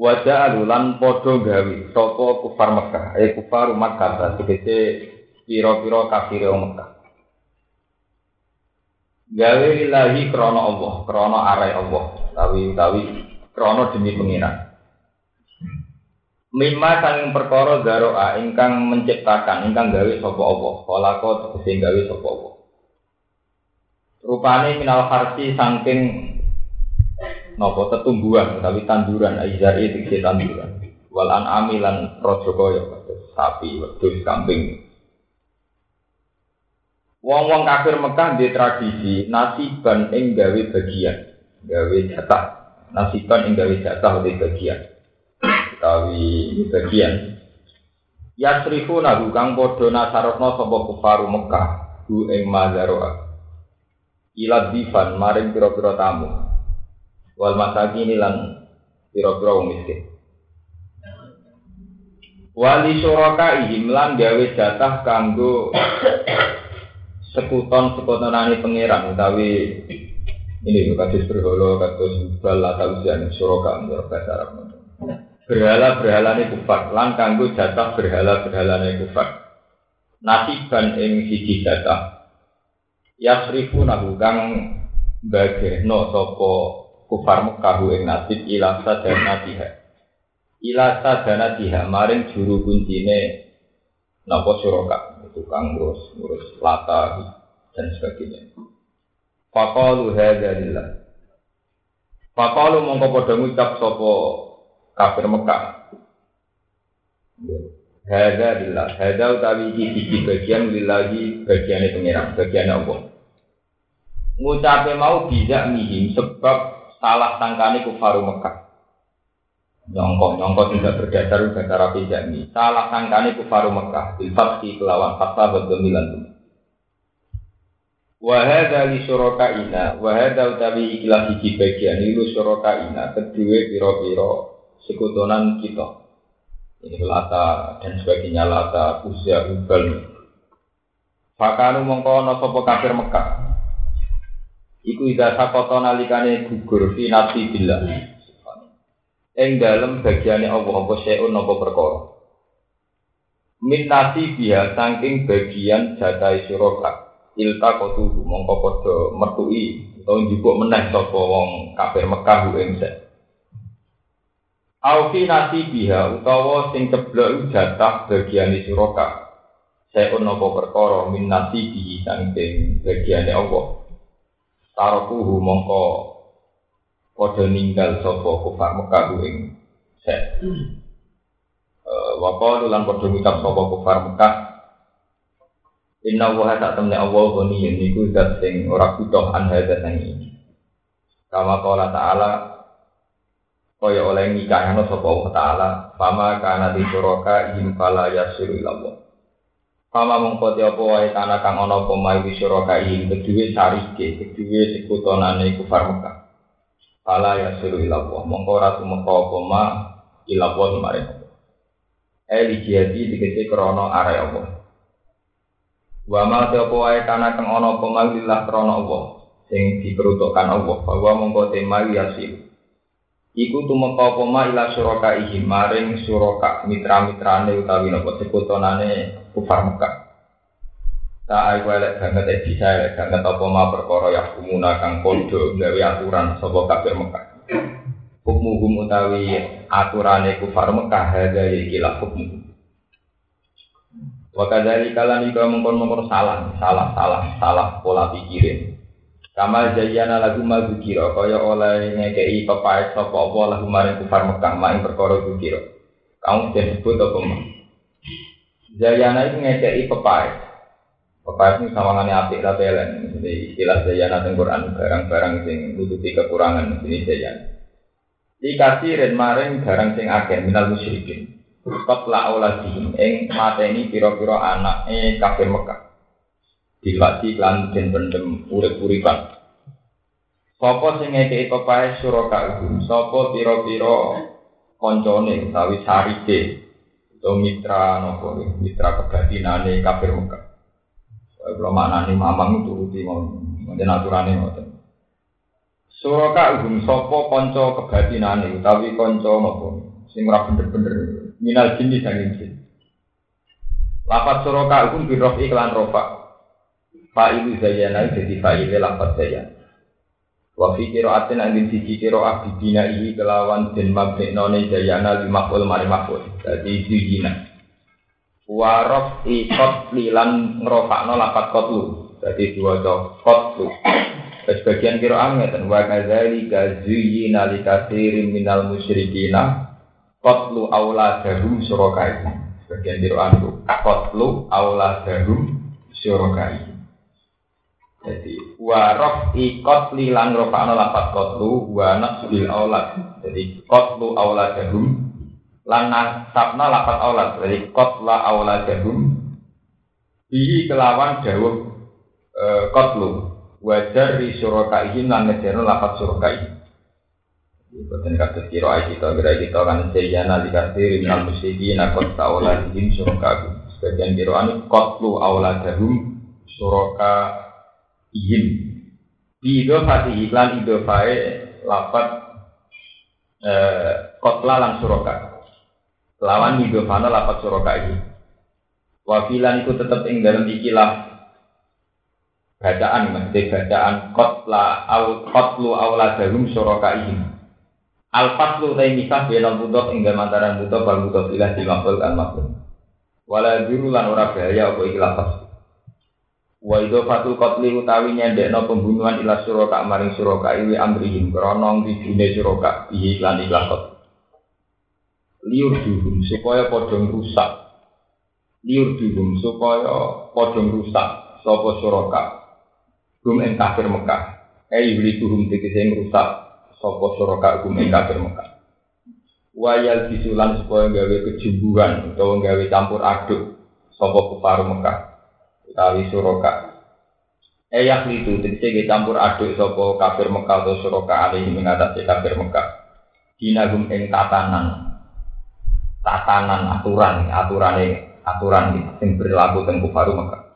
Wajah alulan podo gawi sopo kufar Mekah, eh kufar Makkah, tegese piro-piro kafir Mekah. Gawe lillahi krono Allah, krono arai Allah, tawi tawi krono demi pengiran. Mimma sanging perkara daroa ingkang menciptakan, ingkang gawe sopo Allah, kolako tegese gawe sopo Allah. Rupane minal harsi saking nopo tetumbuhan tapi tanduran aizari itu tanduran wal an'ami lan raja kaya sapi wedhus kambing Wong-wong kafir Mekah di tradisi nasiban ing bagian, gawe jatah. Nasiban ing gawe jatah di bagian. Utawi bagian. Yasrifu nahu kang padha nasarokno sapa kufaru Mekah, hu ing mazaroa. Ila difan maring pira-pira tamu wal masakin lan pira-pira wong miskin. Wali ihim lan gawe jatah kanggo sekuton sekutonane pangeran utawi ini kados berhala kados bal atau ujian suraka menurut bahasa Arab. Berhala berhala ini kufar lan kanggo jatah berhala berhala ini kufar. Nasiban ing siji jatah. Yasrifu nahu kang bageno sapa kufar Mekah ing nasib ila sadanatiha. Ila sadanatiha maring juru kuncine napa suraka itu kang ngurus ngurus lata dan sebagainya. Faqalu hadza lillah. Faqalu mongko padha ngucap sapa kafir Mekah. Hadza lillah. Hadza utawi iki bagian lillahi bagiane pengiran, bagiane Allah. Ngucape mau bisa mihim sebab salah sangkani kufaru Mekah. Nyongko, nyongko tidak berdasar bahasa Arabi jami. Salah sangkani kufaru Mekah. Bilfatki kelawan fatwa bergemilan. Wahada li suraka ina, wahada utawi ikilah hiji bagian ilu suraka ina, kedua piro-piro sekutonan kita. Ini lata dan sebagainya lata, usia, ubal. Fakanu mongko sopo kafir Mekah. Iku ida sakoto nalikane gugur fi nafsi billah. Ing dalem bagiane Allah apa seun apa perkara. Min nasi biha saking bagian jatai suraka. Ilta kotu mongko padha metui utawa njupuk meneh sapa wong kafir Mekah ing Au fi nasi biha utawa sing ceblok jatah bagiane suraka. Seun apa perkara min nasi bihi saking bagiane Allah. Tarokuhu mongko padha ninggal sapa kufar Mekah ing set. Eh, wa qalu lan padha ngucap sapa kufar Mekah Inna wa tak temne Allah goni niku zat sing ora butuh an hadza ini. Kama qala ta'ala kaya oleh nikahno sapa Allah taala fama kana di suraka ihim fala yasiru ila Allah. Kama mongko te apa wae tanah kang ana apa mai wisura kai kedue sarike kedue sekutonane kufar Mekah. Fala ya suru ila Allah mongko ora tumeka apa ma ila Allah mare. Eli jadi dikece krana are Allah. Wa ma te apa wae tanah kang ana apa mai lillah krana Allah sing diperuntukkan Allah bahwa mongko te mai yasiru. Iku tumeka apa ma ila suraka ihi maring suraka mitra-mitrane utawi napa sekutonane kufar Mekah. Tak ayo elek banget eh bisa elek banget apa ma perkara ya kumuna kang kodo gawe aturan sapa kafir Mekah. Hukmuhum utawi aturane kufar Mekah hadza ikilah hukmu. Wa kadzalika kalan ika mengkon-mengkon salah, salah, salah, salah pola pikirin. Kamal jayana lagu mal kira kaya oleh ngekei pepaes sapa apa lagu maring kufar Mekah main perkara kira. Kamu disebut apa mah? Jayana itu ngekei pepai. Pepai itu sawangannya api lah belen. Jadi istilah Jayana di Quran barang-barang sing nutupi kekurangan ini Jayana. Dikasih ren maring barang sing akeh minal musyrikin. Qatla auladihim ing mateni pira-pira anake kafir Mekah. Dilwati lan den pendem urip-uripan. Sapa sing ngekeki pepae suraka iku? Sapa pira-pira koncone utawi sarike atau mitra nopo mitra kebatinane kafir Mekah. Kalau maknane mamang turuti mau mungkin aturane ngoten. Suraka iku sapa kanca kebatinane utawi kanca nopo sing ora bener-bener minal jinni sanging jin. Lapat soroka iku birof iklan rofa. Fa'ilu zayyana jadi fa'ile lapat zayyana. Wa fi qira'atin angin siji qira'ah bibina ihi kelawan den mabniknone zayyana limaful mari maful. Dadi zuyina. Wa rof ikot lilan ngrofakno lapat kotlu. Dadi diwaca kotlu. Sebagian qira'ah ngeten wa kadzalika zuyyina likasirin minal musyrikina Kotlu auladahum surokai. Sebagian itu. Kotlu auladahum surokai. Jadi warof ikot lilan rofa'no lapat kotlu wa nasbil aulad. Jadi kotlu auladahum lan nasabna lapat aulad. Jadi kotla auladahum bihi kelawan dawuh e, kotlu wajar di surokai lan ngejarno lapat surokai. Bukan kata kira kita, kira kita kan sejana dikasih minal musyrikin akot tauladihim suraka. Sebagian kira ini kotlu auladahum suraka ihim. Idofati iklan idofai lapat eh, kotla lan suraka. Lawan idofana lapat suraka ihim. Wafilan itu tetap ing dalam ikilah bacaan, maksudnya bacaan kotla au kotlu auladahum suraka ihim. Al faslu ta misah benal butuh ing antara butuh bal butuh ilah di maful al. Wala ora bahaya apa iki lafaz. Wa idhafatul qatli utawi nyendekno pembunuhan ila suraka maring suraka iwi amrihim krana ngidine suraka iki lan ilah. Liur duhum supaya padha rusak. Liur duhum supaya padha rusak sapa suraka. Gum ing kafir Mekah. Eh yuli duhum tegese rusak sopo soroka hukum kafir Mekah. Wayal disulan supaya gawe kejumbuhan atau gawe campur aduk sopo kufar Mekah utawi soroka. Eyak itu tegese campur aduk sopo kafir Mekah atau soroka alih mengatasi kafir Mekah. Dinagum ing tatanan tatanan aturan aturan aturan sing berlaku teng kufar Mekah.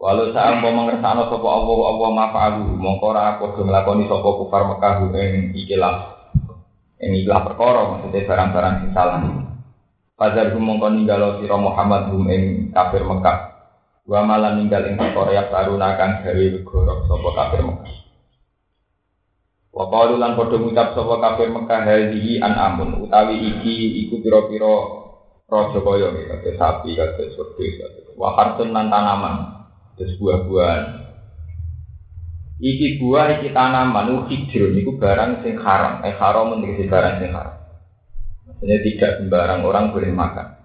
Walau saat mau mengersano sopo Allah Allah mafa'alu mongko ora padha nglakoni sapa kufar Mekah ing ikilah ing ikilah perkara maksudnya barang-barang sing salah. Fadzar hum mongko ninggalo sira Muhammad hum ing kafir Mekah. Wa malan ninggal ing ya taruna kang gawe wegoro sapa kafir Mekah. Wa qalu lan padha ngucap sapa kafir Mekah hadhihi an amun utawi iki iku pira-pira raja kaya kaya sapi kaya surga wa harsun lan tanaman terus buah-buahan. Iki buah iki tanaman hijrun iku barang sing haram, eh haram menjadi barang sing haram. Maksudnya tidak sembarang orang boleh makan.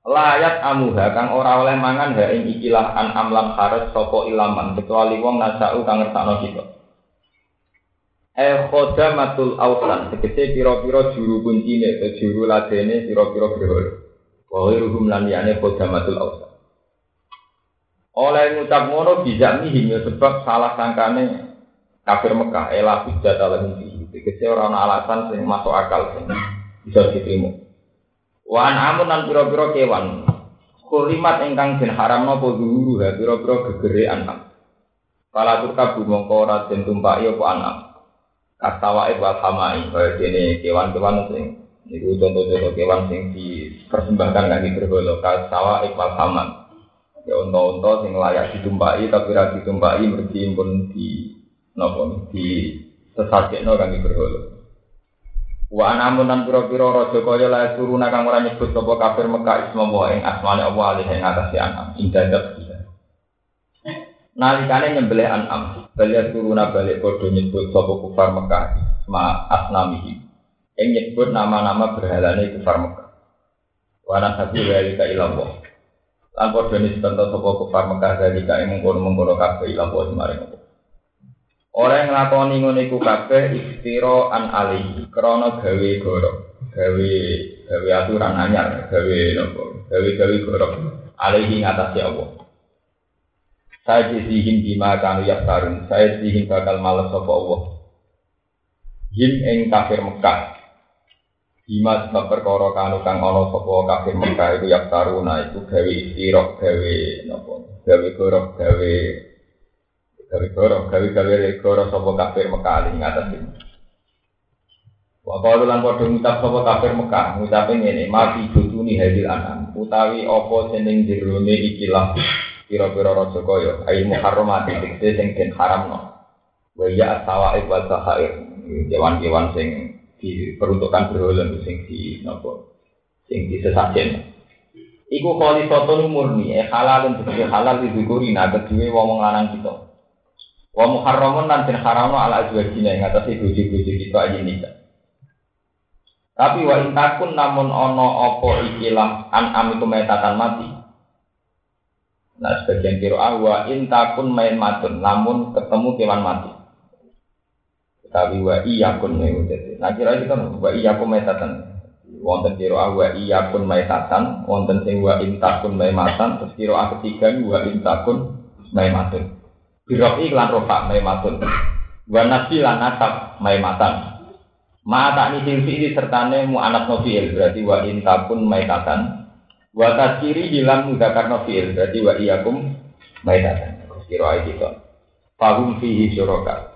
Layat amuha kang ora oleh mangan ha ing ikilah an amlam haras sapa ilaman kecuali wong nasau kang ngersakno kita. Eh matul ausan tegese pira-pira juru kuncine atau juru ladene pira-pira berhala. Wa ghairuhum lan liyane matul ausan. Oleh ngucap ngono bisa mihim ya sebab salah sangkane kafir Mekah elah hujat ala mimpi. Tegese ora ana alasan sing masuk akal sing bisa diterima. Wan amun nan pira-pira kewan. Kurimat ingkang den haramno apa zuhuru ha pira-pira gegere anak. Kala turka mongko ora den tumpaki apa anak. Kastawa wal hamai kaya dene kewan-kewan sing niku contoh-contoh kewan sing dipersembahkan kangge berhala kastawa wal hamai. Ya unta-unta sing layak ditumpai tapi ra ditumpai mergi pun di napa di sesakekno kangge berhala. Wa anamun nan pira-pira raja kaya la turuna kang ora nyebut sapa kafir Mekah isma wa ing asmane Allah alih ing atase anam indadat bisa. Nalikane nyembelih anam, balik turuna balik padha nyebut sapa kufar Mekah isma asnamihi. Ing nyebut nama-nama berhalane kufar Mekah. Wa nasabu walika ilallah. Lan padha nisbatan sapa kufar Mekah dari kae mengkono-mengkono kabeh ila apa. Ora nglakoni ngono iku kabeh iftira an alihi krana gawe goro, gawe gawe aturan anyar, gawe nopo, gawe gawe gorok, alaihi ngatasi Allah. Saya jisihin bima kanu yaktarun, saya jisihin bakal males sapa Allah. Him ing kafir Mekah, Bima sebab perkara kanu kang ana sapa kafir Mekah iku yaktaruna iku gawe istirok, gawe nopo, gawe gorok, gawe gawe gorok, gawe gawe gorok sapa kafir Mekah ing atas ini. Wa qalu lan padha ngucap sapa kafir Mekah, ngucape ngene, mati butuni hadil anam, utawi apa seneng jerone ikilah pira-pira raja kaya ai muharramati tegese sing den haramno. Wa ya sawaib wal sahair, kewan-kewan sing diperuntukkan berhala sing di napa sing disesajen. Iku kali soto murni, eh halal dan halal didukuri nah kedua wong lanang kita. Wa muharramun lan den haramno ala azwajina ing atase bojo-bojo kita aja nikah. Tapi wa intakun namun ono opo ikilah an amiku metatan mati. Nah sebagian kiro ahwa intakun main matun, namun ketemu kewan mati. Tapi wa iya kun jadi. Nah kira itu kan wa iya kun metatan. Wonten kiro ahwa iya kun metatan, wonten sing wa intakun main matan, terus kiro ah ketiga wa intakun main matun. Biro iklan rofa main matun. Wa nasi lan nasab main matan. Mata ini ini sertane mu anak novel berarti wa intakun maitatan Wa tasiri hilang mudakar novil berarti wa iyakum maitatan. Kiro aja gitu. Fahum fihi syuroka.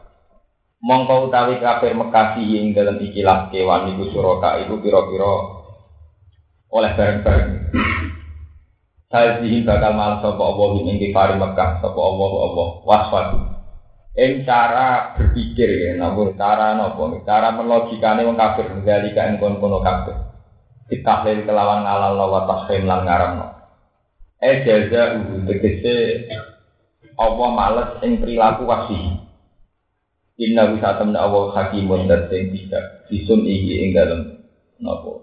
Mongkau utawi kafir Mekah ing dalam ikilah kewan iku syuroka iku piro-piro oleh bareng-bareng. Saya zihin bakal malah sapa Allah ing kifari Mekah sapa Allah Allah. Waswadu. Ing cara berpikir ya, namun cara nopo, cara melogikane wong kafir menjadi ing kono-kono kafir. Ditahlil kelawan ngalal wa tahrim lan ngaramno e jaza uhu tegese Allah males ing perilaku wasi. Inna bisa temen Allah hakimun dan sing tidak disun iki ing dalem napa.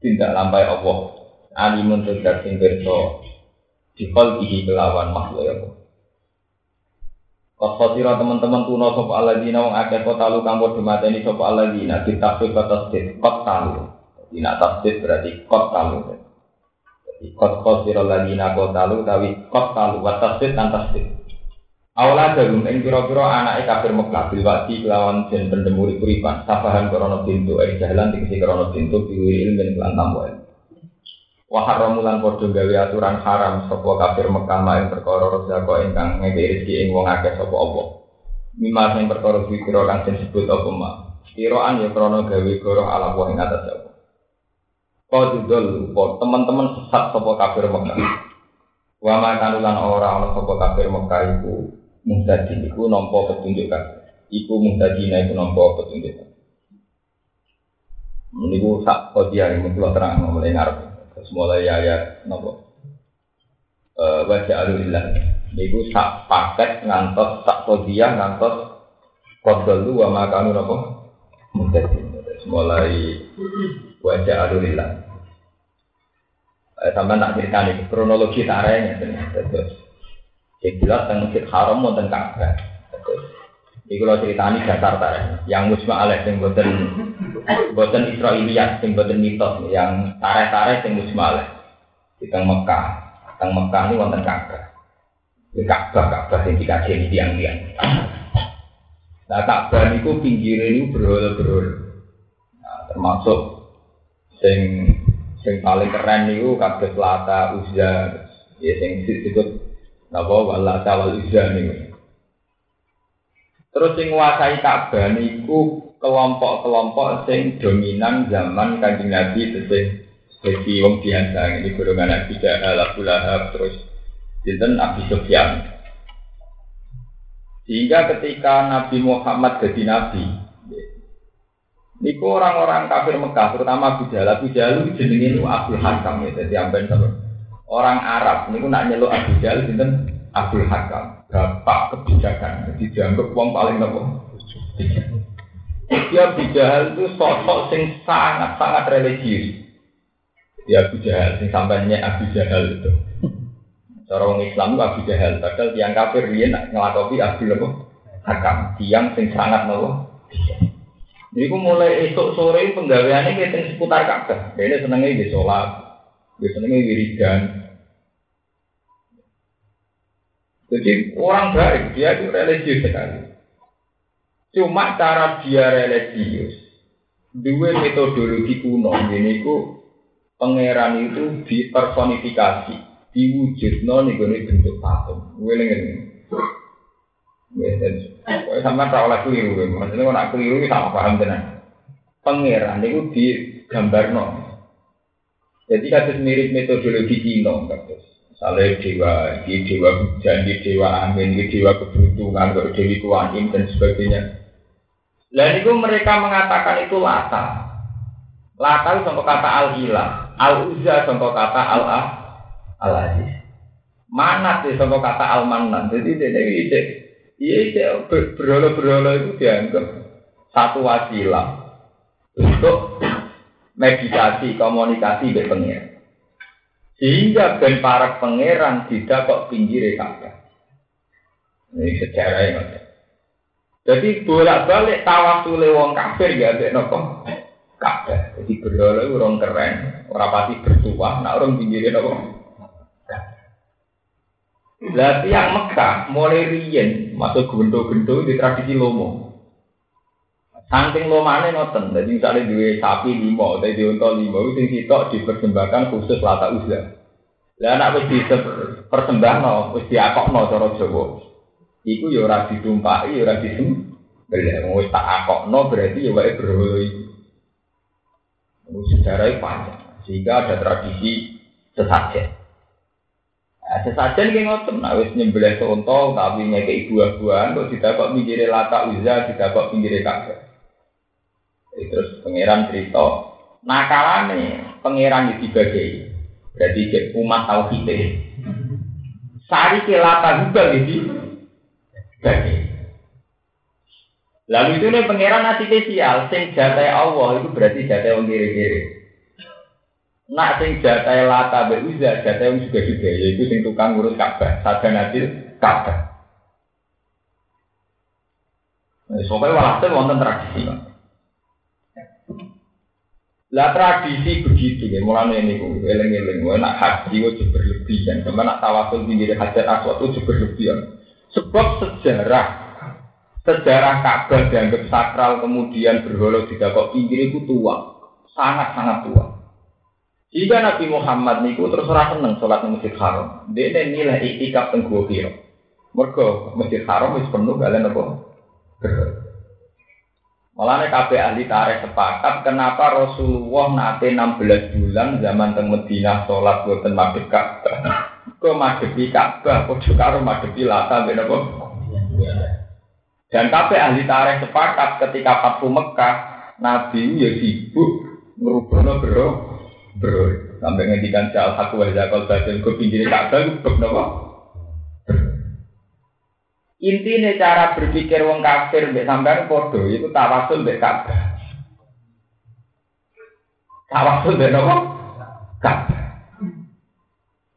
Tindak lampai Allah alimun tegak sing pirsa? Dikol iki kelawan makhluk ya Allah Kosotira teman-teman kuno sop aladina wong akeh kota lu kang padha mateni sop aladina ditafsir kata sedit kot talu Dina tasdid berarti kot talu. Jadi kot kot siro lagi nako talu tapi kot talu wat tasdid dan tasdid. Awalnya darum ing pira-pira anake kafir Mekah bil wati kelawan jen pendemuri kuripan sabahan krana pintu eh jalan dikisi krana pintu biwiri ilmin kelan tambo Wa haramu lan padha gawe aturan haram sapa kafir Mekah main perkara rezeki ingkang ngeke rezeki ing wong akeh sapa apa. Mimma sing perkara pikira kang disebut apa mak. Kiraan ya krana gawe goroh ala wa ing atas apa. Lupa teman-teman sesat sopo kafir Mekah. Wa makan ulan ora ana sopo kafir Mekah iku muhtadi iku nampa petunjuk kabeh. Iku muhtadina iku nampa petunjuk. Meniku sak kodiah yang mungkin terang mulai ngarep. Terus mulai ayat nopo. Eh baca alulillah. Niku sak paket ngantos sak kodiah ngantos kodolu wa makanu nopo. Terus mulai wajah alulillah. Eh, sampai tak cerita nih kronologi taranya terus. Jelas tentang haram tentang Ka'bah. Ini kalau cerita ini dasar tareh. Yang musma alaih yang buatan buatan Israiliyat, yang buatan mitos, yang tareh-tareh yang musma alaih. Di Mekah, tentang Mekah ini wonten Ka'bah. Di Ka'bah, Ka'bah yang dikaji ini tiang-tiang. Nah Ka'bah itu pinggir ini berhol-berhol. Nah, termasuk sing sing paling keren niku kabeh Lata Uzza ya sing disebut napa Walata wal Uzza niku Terus sing nguasai Ka'bah niku kelompok-kelompok sing dominan zaman Kanjeng Nabi sing jadi wong biasa ini golongan Nabi Jahal, Abu terus Sinten Abi Sufyan. Sehingga ketika Nabi Muhammad jadi Nabi, Niku orang-orang kafir Mekah, terutama Abu Jahal. Abu Jahal jenenge Abdul Hakam ya. Jadi amben orang Arab. Niku nak nyeluk Abu Jahal sinten Abdul Hakam, bapak kebijakan. Jadi dianggap uang paling nopo. Dia Abu Jahal itu sosok sing sangat-sangat religius. Ya Abu Jahal, sing sampainya Abu Jahal itu. Cara orang Islam itu Abu Jahal, padahal tiang kafir dia nak ngelakopi Abdul Hakam, tiang sing sangat nopo. Iku mulai esok sore penggaweannya kita seputar Ka'bah. Dia senengnya di sholat, dia senengnya wiridan. Jadi orang baik, dia itu religius sekali. Cuma cara dia religius, dua metodologi kuno ini ku pangeran itu dipersonifikasi, diwujud non nih bentuk patung. Gue lengen. Gue sama tak oleh keliru, maksudnya kalau nak keliru sama paham tenan. Pangeran itu digambar non. Jadi kasus mirip metodologi Cina, kasus. Misalnya dewa, di dewa hujan, di dewa angin, di dewa kebutuhan, dewi kuanim dan sebagainya. Dan itu mereka mengatakan itu lata. Lata itu contoh kata al-ilah. Al-uzza contoh kata al-ah. Al-aziz. Manat itu contoh kata al-manan. Jadi ini ide. Iya, ide berolo-berolo itu dianggap satu wasilah untuk meditasi, komunikasi dengan. Sehingga ben para pangeran tidak kok pinggir Ka'bah. Ini sejarah yang ada. Jadi bolak-balik tawasul wong kafir ya ambek nopo? Kafir. Jadi berdoa itu orang keren, orang pasti bertuah, nak orang pinggirin nopo? Berarti yang Mekah mulai riyen masuk gendo-gendo di tradisi lomo. Saking lomane ngoten, jadi misalnya dua sapi lima, dua unta lima, itu sing sitok dipersembahkan khusus lata uzlah. Lah anak wis dipersembahno, wis diakokno cara Jawa. Iku ya ora ditumpaki, ya ora disembelih. Wis tak akokno berarti ya wae berhala iku. Sejarah panjang, sehingga ada tradisi sesajen. Nah, sesajen ki ngoten, nek wis nyembelih contoh tapi ngekeki buah-buahan kok kok mikire lata uza, kok pinggire kabeh. Terus pangeran cerita, nakalane pangeran iki dibagi. Berarti umat tauhid. Sari kelata juga gitu. Lalu itu nih pangeran nasi spesial, sing jatai Allah itu berarti jatai orang kiri-kiri. Nak sing jatai lata be uza, jatai orang juga juga, yaitu sing tukang ngurus Ka'bah, saja nanti Ka'bah. Nah, Soalnya walhasil wonten tradisi. Lah tradisi begitu ya, mulanya ini ku eleng-eleng, nak haji itu berlebihan, sama nak tawasul pinggir hajar aswad itu berlebihan. Sebab sejarah sejarah Ka'bah dianggap sakral kemudian berholo tidak kok pinggir itu tua, sangat-sangat tua. Jika Nabi Muhammad niku terus ora seneng sholat di Masjid Haram, dia nilai itikaf teng Gua. Mergo Masjid Haram wis penuh kalian apa? Malah kabeh ahli tarikh sepakat kenapa Rasulullah nate 16 bulan zaman teng Madinah sholat boten madhep Ka'bah. Kau madepi Ka'bah, padha karo madepi Lata ben? Dan kabeh ahli tarikh sepakat ketika Fathu Mekah, Nabi ya sibuk ngrubahno bro, bro. Sampai ngendikan jal aku wa zakal batin ke pinggir Ka'bah itu napa? Intinya cara berpikir wong kafir mbek sampean padha itu tawasul mbek Ka'bah. Tawasul mbek napa? Ka'bah.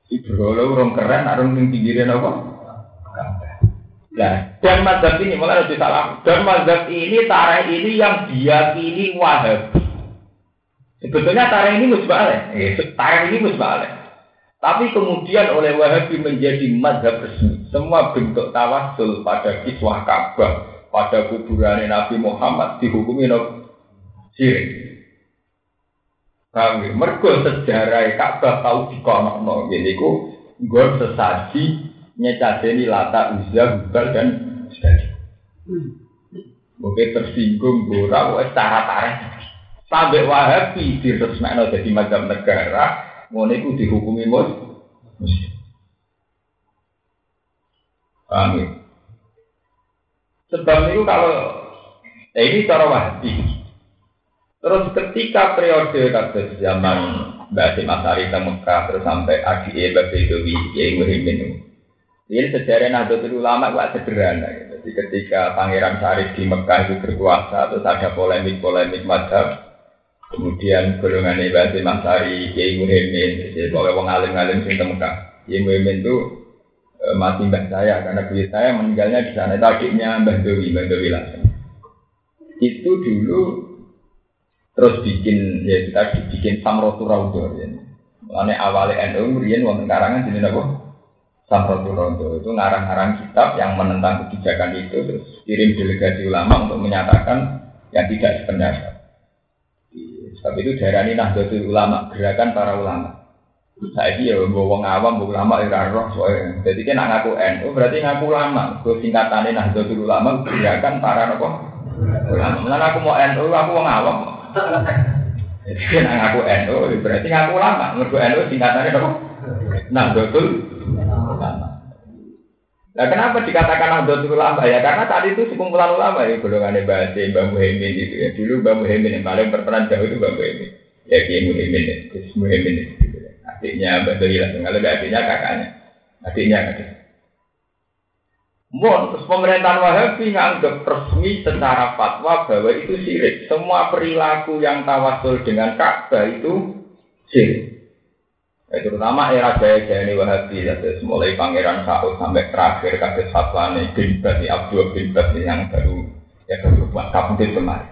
Ibrahim orang keren, orang yang pinggirin apa? Nah, dan mazhab ini malah lebih salah. Dan mazhab ini tarikh ini yang diyakini wahab. Sebetulnya tarikh ini musbalik. Eh, tarikh ini musbalik. Tapi kemudian oleh Wahabi menjadi mazhab resmi. Semua bentuk tawasul pada kiswah Ka'bah, pada kuburan Nabi Muhammad dihukumi no sirik. Ya? Mergo sejarah Ka'bah tahu dikonokno. Jadi ku gue sesaji nyecadeni lata uzza hubal dan sebagainya. Mungkin tersinggung gora, wes cara tarik. Sampai Wahabi diresmekno jadi macam negara, ngono iku dihukumi mus. Paham ya? Sebab itu kalau eh, ini cara Wahabi. Terus ketika periode kasus zaman Mbak Asim Asari ke Mekah terus sampai Adi Mbak Bedowi Kiai Muhyiddin ini sejarah Nahdlatul Ulama gak sederhana. Gitu. Jadi ketika Pangeran Syarif di Mekah itu berkuasa terus ada polemik-polemik madhab Kemudian golongan Mbak Asim Asari Kiai Muhyiddin jadi pokoknya wong alim-alim sing Mekah. Itu e, mati mbak saya karena beliau saya meninggalnya di sana. Itu adiknya Mbak Dewi, Mbak Dewi langsung. Itu dulu terus bikin ya kita bikin samrotu raudo ya. Mulane awalnya NU riyen wonten karangan jenenge apa? Samrotu raudo itu ngarang-ngarang kitab yang menentang kebijakan itu terus kirim delegasi ulama untuk menyatakan yang tidak sependapat. Sebab itu daerah ini Nahdlatul Ulama, gerakan para ulama. Saya ya bawa ngawam, bawa ulama ya roh soalnya. Jadi kan ngaku NU berarti ngaku ulama. Gue singkatannya Nahdlatul Ulama, gerakan para nopo ulama. Mana aku mau NU, aku mau ngawam. Jadi kan ngaku NU berarti ngaku ulama. Mergo NU singkatannya nopo Nahdlatul Ulama. Nah kenapa dikatakan Nahdlatul Ulama ya? Karena tadi itu sekumpulan ulama ya golongan bahasa Mbak Muhammad itu ya. Dulu Mbak Muhammad yang paling berperan jauh itu Mbak Muhammad. Ya Kiai Muhammad, Gus Muhammad gitu. Adiknya Mbak Doi lah, kalau adiknya kakaknya. Adiknya kakaknya. Bon, terus pemerintahan Wahabi nganggap resmi secara fatwa bahwa itu sirik. Semua perilaku yang tawasul dengan Ka'bah itu sirik. Ya, terutama era jaya-jaya ini Wahabi, ya, mulai Pangeran Saud sampai terakhir kasus Hatlani bin Bati Abdul bin Bati yang baru ya baru buat kabudut kemarin.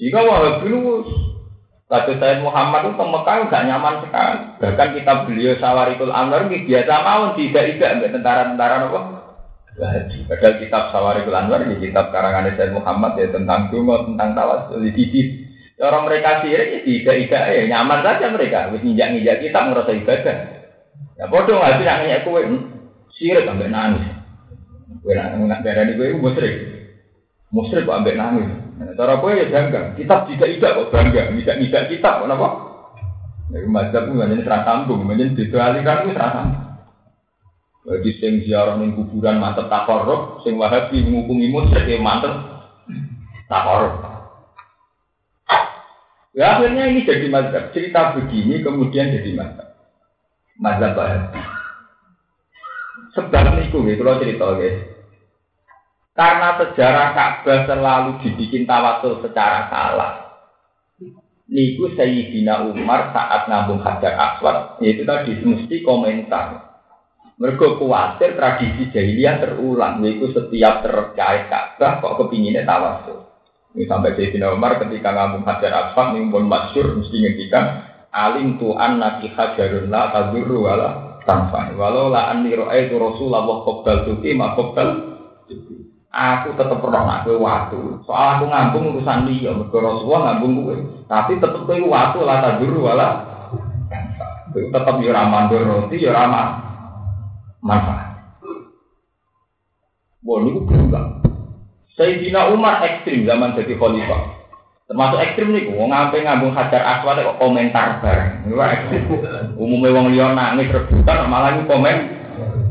Jika Wahabi lu kata saya Muhammad itu Mekah nggak nyaman sekali. Bahkan kita beliau Sawarikul Anwar ini biasa mau tidak tidak tentara-tentara apa? Padahal kitab Sawarikul Anwar ini kitab karangan Sayyid Muhammad ya tentang dungo, tentang tawasul, di Orang mereka sirik, ya tidak tidak ya nyaman saja mereka. Wis nginjak nginjak kita merasa ibadah. Ya bodoh nggak sih nanya kue sirik sampai nangis. Kue nak darah di kue musrik, musrik kok ambek nangis. Nah, cara kue ya bangga. Kitab tidak tidak kok bangga. Tidak tidak kitab kenapa? Jadi mazhab itu hanya serah sambung, hanya didualikan itu serah sambung. Bagi sing ziarah ning kuburan mantep takorok, sing wahabi ngukumi musyrik ya mantep takorok. Ya akhirnya ini jadi mazhab. Cerita begini kemudian jadi mazhab. Mazhab Wahabi. Sebab niku gitu kalau cerita guys. Karena sejarah Ka'bah selalu dibikin tawasul secara salah. Niku Sayyidina Umar saat ngambung Hajar Aswad, yaitu tadi mesti komentar. Mereka khawatir tradisi jahiliyah terulang, yaitu setiap terkait Ka'bah kok kepinginnya tawasul. Ini sampai Sayyidina Umar ketika ngambung Hajar Aswad ini pun masyur mesti ngendikan alim tu'an naki hajarun la tadurru wala tanfa. Walau la anni itu Rasulullah qabbal tuki ma qabbal Aku tetap pernah nak waktu. Soal aku ngambung urusan dia, mergo Rasulullah ngambung gue. Tapi tetap kowe waktu la tadurru wala. Tetap yo ra mandur roti yo ra manfaat. Wah, ini gue Sayyidina Umar ekstrim zaman jadi khalifah. Termasuk ekstrim nih, wong ngampe ngambung hajar aswad kok komentar bareng. Ini ekstrim. Umumnya wong liya nangis rebutan malah ini komen.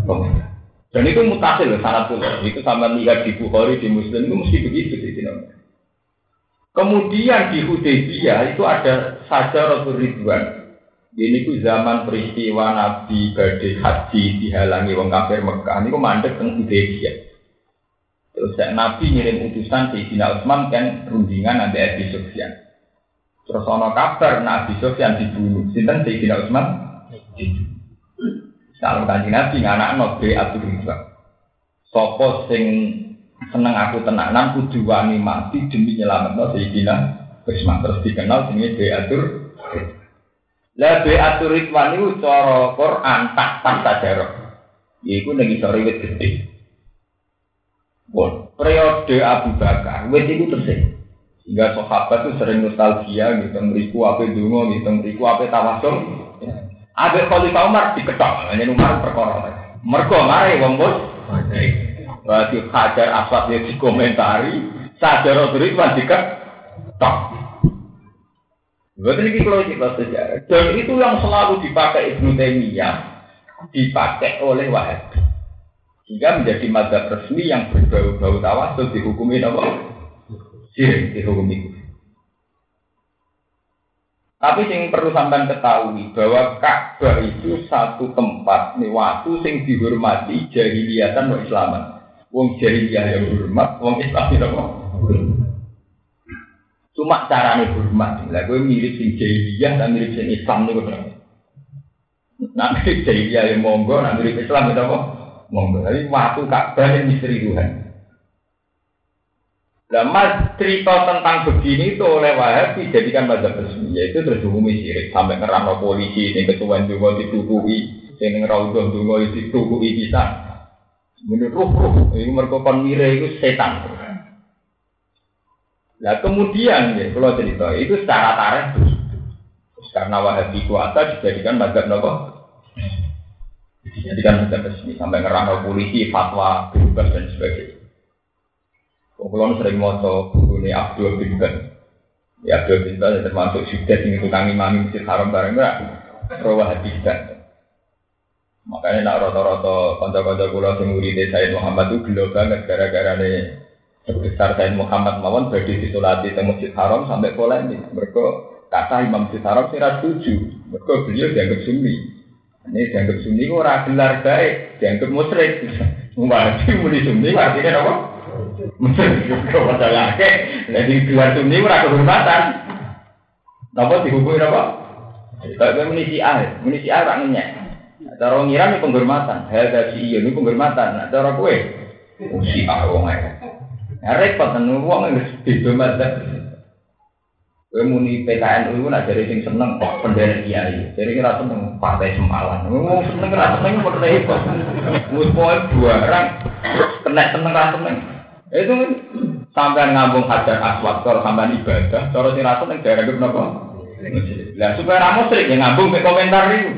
Komentar. Dan itu mutasil sangat pula. Itu sama lihat di Bukhari di Muslim itu mesti begitu di Kemudian di Hudaybiyah itu ada saja Rasul Ridwan. Ini ku zaman peristiwa Nabi badai haji dihalangi wong kafir Mekah. Ini ku mandek teng Hudaybiyah. Terus Nabi ngirim utusan Sayyidina Utsman kan rundingan nanti Abi Sufyan. Terus ono kabar Nabi Sufyan dibunuh. Sinten Sayyidina Utsman? Kalau kanji Nabi nganak no be Abdul Ridwan. Sopo sing seneng aku tenanan kudu wani mati demi nyelametno Sayyidina Utsman. Terus dikenal jenenge be Abdul Lah be Abdul Ridwan itu cara Quran tak tak sajarah. Iku ning isore wit gede. Bon, periode Abu Bakar, wes itu tersih. Sehingga sahabat itu sering nostalgia, gitu, ngeriku apa dungo, gitu, ngeriku apa tawasul. Ada Khalifah Umar diketok, hanya Umar perkara. Mergo mari wong bos. Berarti hajar aswad dia dikomentari, sadar Ridwan diketok. Berarti ini kalau kita sejarah. Dan itu yang selalu dipakai Ibnu Taimiyah, dipakai oleh Wahabi. Sehingga menjadi madhab resmi yang berbau-bau tawasul dihukumi apa? Sirik dihukumi. Tapi yang perlu sampai ketahui bahwa Ka'bah itu satu tempat nih waktu sing dihormati jahiliyah dan Islaman. Wong jahiliyah yang hormat, wong Islam itu apa? Cuma caranya hormat. Lah gue mirip sing jahiliyah dan mirip sing Islam nih gue. Nanti jahiliyah yang monggo, nanti mirip Islam itu apa? monggo. Tapi waktu Ka'bah yang misteri Tuhan. Nah, mas cerita tentang begini itu oleh Wahabi dijadikan mazhab resmi, yaitu terhubungi sirik sampai ngerano polisi, yang ketuan juga ditutupi, yang ngeraudoh juga ditutupi bisa. Menurut ruh ruh, ini mereka mire itu setan. Nah kemudian ya, kalau cerita itu secara begitu. Karena Wahabi kuasa dijadikan mazhab nopo. Dijadikan mazhab resmi sampai ngerano polisi, fatwa, bebas dan sebagainya. Kulon sering moto buku Abdul bin Ben. Ya Abdul bin Ben termasuk sudah tinggi tukang imam masjid haram bareng enggak. Rawah hadis Makanya nak roto-roto konco-konco kulo sing murid Said Muhammad itu gelo banget gara-gara nih sebesar Said Muhammad mawon bagi disolati di masjid haram sampai polemik. Mereka kata Imam Masjid Haram sih setuju. Mereka beliau dianggap sunni. Ini dianggap sunni ora gelar baik, dianggap musyrik. Ini muni sunni artinya apa? Kau masalah ke, jadi dua sunni ora kehormatan. Napa dihukumi apa? Kayak munisi A, munisi A tak ngenyek. Cara ngira ini penghormatan, hal dari iya ini penghormatan. Nah, cara kue, usi A ae. Ya repot kan wong yang beda mazhab. Kue muni PKN itu nak jadi sing seneng kok pendana kiai. Jadi kira seneng partai semalan. Ngomong seneng kira seneng kok repot. Mus poin dua orang kena seneng kira seneng. Itu sampai ngambung hajar aswad kalau sampai ibadah, kalau si rasul yang itu nopo. Lah supaya ramu sering yang ngambung ke komentar itu.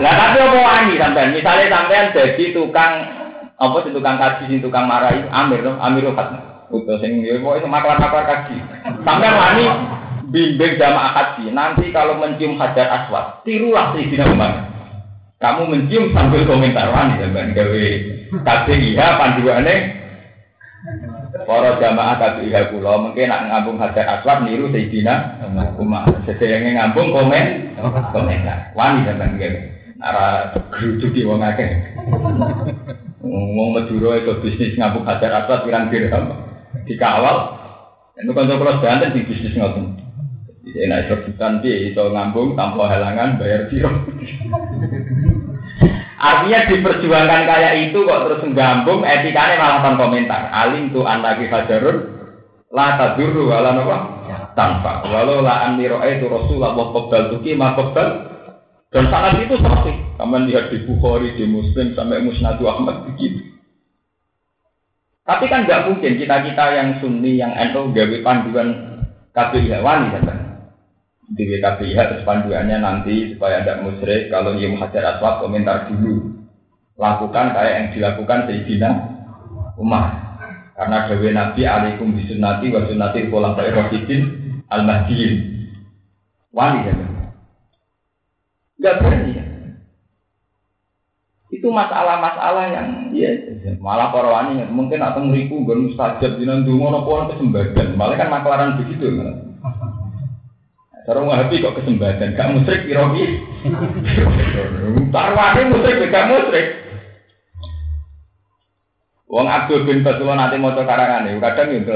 Lah tapi apa wani sampai misalnya sampean jadi tukang apa sih tukang kaji sih tukang marahi Amir tuh Amir Ukat. Utuh sing yo mau itu maklar-maklar kaji. Sampean wani bimbing jamaah kaji. Nanti kalau mencium hajar aswad, tirulah si Umar. Kamu mencium sambil komentar wani sampean gawe KPIH panduannya Para jamaah KPIH kula mungkin nak ngambung hajar aswad niru Sayyidina Umar. Sesuai ngambung komen komentar. Wani sampean nggih. Nara geruduk di wong akeh. Wong Madura itu bisnis ngambung hajar aswad pirang dirham. Dikawal. Itu kan kalau banten di bisnis ngoten. Jadi enak sebutan dia itu ngambung tanpa halangan bayar biro. Artinya diperjuangkan kayak itu kok terus menggambung etikanya malah tanpa komentar. Alim tu anaki hajarun la tadurru wala napa tanpa. Walau la anni itu Rasulullah qabbal tuki ma qabbal dan sangat itu seperti Kamu lihat di Bukhari, di Muslim, sampai Musnadu Ahmad begitu. Tapi kan nggak mungkin kita-kita yang sunni, yang NU gawe panduan KPIH wani kan? Di WKPIH terus panduannya nanti supaya ada musyrik kalau dia hajar aswad komentar dulu. Lakukan kayak yang dilakukan Sayyidina Umar. Karena Dewi Nabi alaikum bisunati wa sunnati kolam Rasidin al mahdiin wali ya nggak berani ya. Itu masalah-masalah yang ya malah para wani mungkin atau meriku di nanti ngono kesembatan malah kan maklaran begitu kan? Cara ngahabi kok kesempatan, gak musrik irogi. Tarwani musrik, gak musrik. Wong Abdul bin Basullah nanti mau karangan kadang itu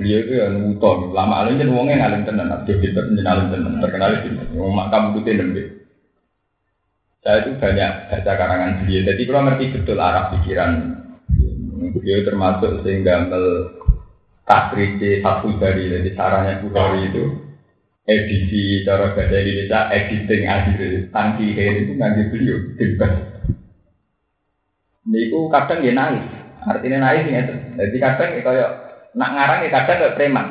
beliau itu yang nguton, lama alim jadi wongnya ngalim tenan, Abdul bin Basullah ngalim tenan, terkenal itu, wong makam itu tenan Saya itu banyak baca karangan beliau, jadi kalau ngerti betul arah pikiran beliau termasuk sehingga mel takriji satu dari jadi caranya Bukhari itu edisi cara bahasa Indonesia editing akhir tangki hair itu nggak beliau bebas. Niku kadang ya naik artinya naik ya jadi kadang ya kayak nak ngarang ya kadang kayak preman.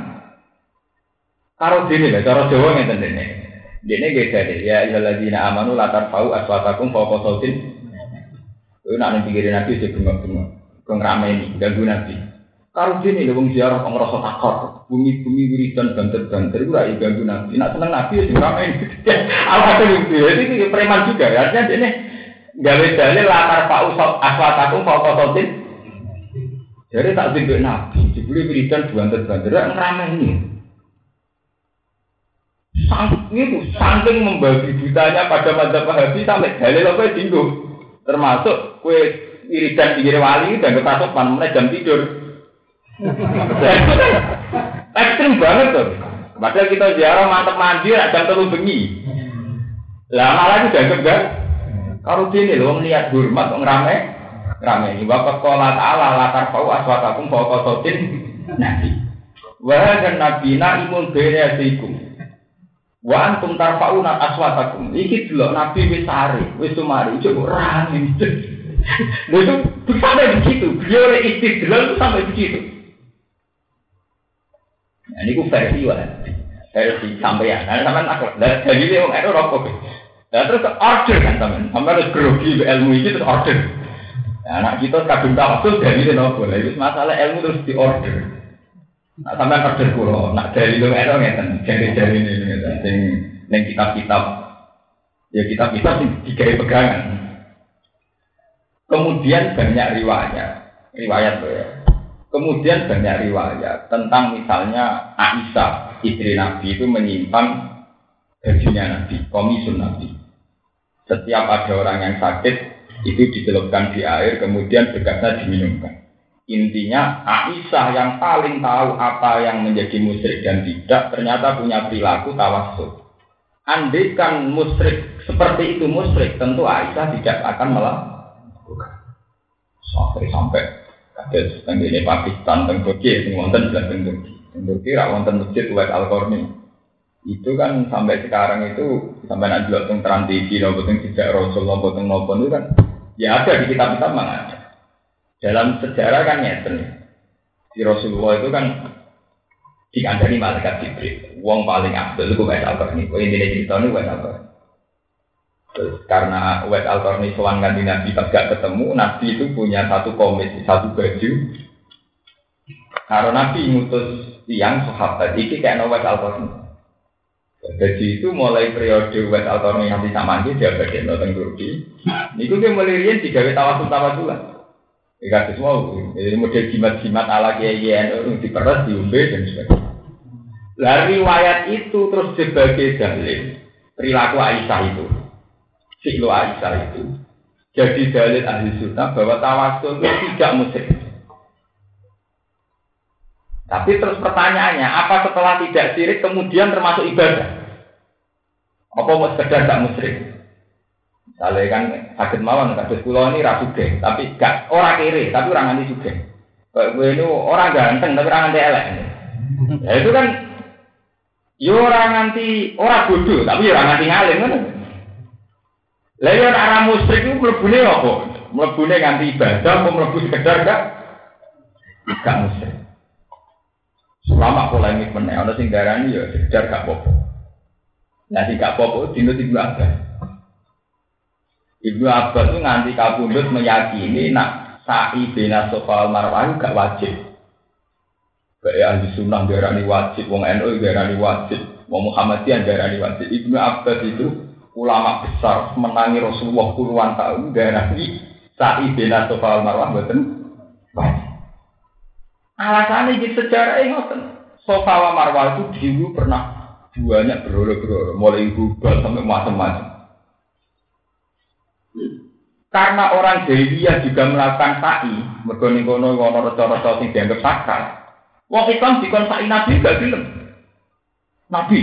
Karo dini lah cara Jawa nggak dene. Dene beda deh. Ya ilaladzina amanu latar fau aswatakum fauqa sautin itu nak ning pikirin nabi sih bengok-bengok kong ini? Ganggu nabi Karo dene lho wong ziarah kok ngrasa. Bumi-bumi wiridan banter-banter ora ganggu nabi. Nak seneng nabi ya rame. Alhasil itu jadi ini preman juga. ya. Artinya ini gawe dalil latar pak usap aswatakum fauqa sautin. Jadi tak timbuk nabi, dibeli wiridan banter-banter rame ini. Itu saking membagi butanya pada madzhab Wahabi sampai dalil apa tinggu termasuk kue wiridan pinggir wali dan ketasuk mana jam tidur Ekstrim banget tuh. Padahal kita ziarah mantep mandi, ada terlalu bengi. Lah malah itu dianggap gak? Kalau sini loh niat hormat ngerame, ngerame ini. Bapak sekolah Allah latar pau aswatakum kau sotin nabi. Wah dan nabi na imun bereasikum. Wa antum tarfauna aswatakum. Iki dulu nabi wis sare, wis sumari, coba rame. Lha itu sampai begitu. Beliau istidlal sampai begitu. Nah, ini versi wah. Versi sampai ya. Nah, sampai aku. Nah, jadi dia mau ada rokok. Nah, terus order kan teman. Sampai harus grogi ilmu ini terus order. Nah, anak kita kadung tawasul dari dia nopo. Lalu masalah ilmu terus di order. Nah, sampai order kulo. Nak dari itu ada ngeten. Jadi-jadi ini ngeten. Sing neng kitab-kitab. Ya kitab-kitab tiga pegangan. Kemudian banyak riwayat. Riwayat ya. Kemudian banyak riwayat tentang misalnya Aisyah, istri Nabi itu menyimpan bajunya Nabi, komisun Nabi. Setiap ada orang yang sakit, itu dicelupkan di air, kemudian bekasnya diminumkan. Intinya Aisyah yang paling tahu apa yang menjadi musyrik dan tidak, ternyata punya perilaku tawassul. Andaikan musyrik seperti itu musyrik, tentu Aisyah tidak akan melakukan. Sampai sampai kados teng Pakistan teng Turki sing wonten belas Turki. Teng Turki ra wonten masjid Wais Al Qarni. Itu kan sampai sekarang itu sampai nanti dulu teng Trans TV nopo teng tidak Rasulullah nopo teng nopo itu kan ya ada di kitab-kitab mana. Dalam sejarah kan nyeten. Di Rasulullah itu kan dikandani malaikat Jibril. Wong paling abdul itu Wais Al Qarni. Kau ini cerita ini Wais Al Qarni. Karena Uwais al qarni sowan ganti Nabi gak ketemu, Nabi itu punya satu komisi, satu baju. Karena Nabi ngutus tiang sahabat, ini kayak Uwais al qarni. Baju itu mulai periode Uwais al qarni nanti sama dia bagian nonton Turki. Niku dia mulai rian tiga tawasul tawasulan. Ikat semua, ini model jimat-jimat ala kiai kiai diperas, diumbe dan sebagainya. Lah riwayat itu terus sebagai dalil perilaku Aisyah itu Siklo Aisyah itu jadi dalil ahli sunnah bahwa tawasul itu tidak musyrik. Tapi terus pertanyaannya, apa setelah tidak sirik kemudian termasuk ibadah? Apa mau sekedar tak musyrik? Misalnya kan sakit mawon, kados pulau ini rasuge, tapi gak orang kiri, tapi orang nanti juga. Kayak gue ini orang ganteng, tapi orang nanti elek. Ya itu kan, ya orang nanti orang bodoh, tapi ya orang nanti ngalim kan? Lalu arah musyrik itu melebuni apa? Melebuni nganti ibadah, mau melebu sekedar gak? Gak musyrik. Selama polemik mana, ada sing darani ya sekedar gak popo. Nah, si gak popo dino ibu Abbas. Ibu Abbas itu nganti kabundut meyakini nak sa'i bina sofa marwah gak wajib. Kayak ahli sunnah darani wajib, wong NU darani wajib, wong Muhammadiyah darani wajib. Ibnu Abbas itu ulama besar menangi Rasulullah puluhan tahun darani sa'i bin Sofa Marwah boten Alasannya di sejarah ini. Sofa wa Marwah itu dulu pernah banyak berolo-berolo, mulai gubal sampai macam-macam. Karena orang jahiliyah juga melakukan sa'i, mergo ning kono ana reca-reca sing dianggap sakral. Wong Islam dikon sa'i Nabi gak gelem. Nabi,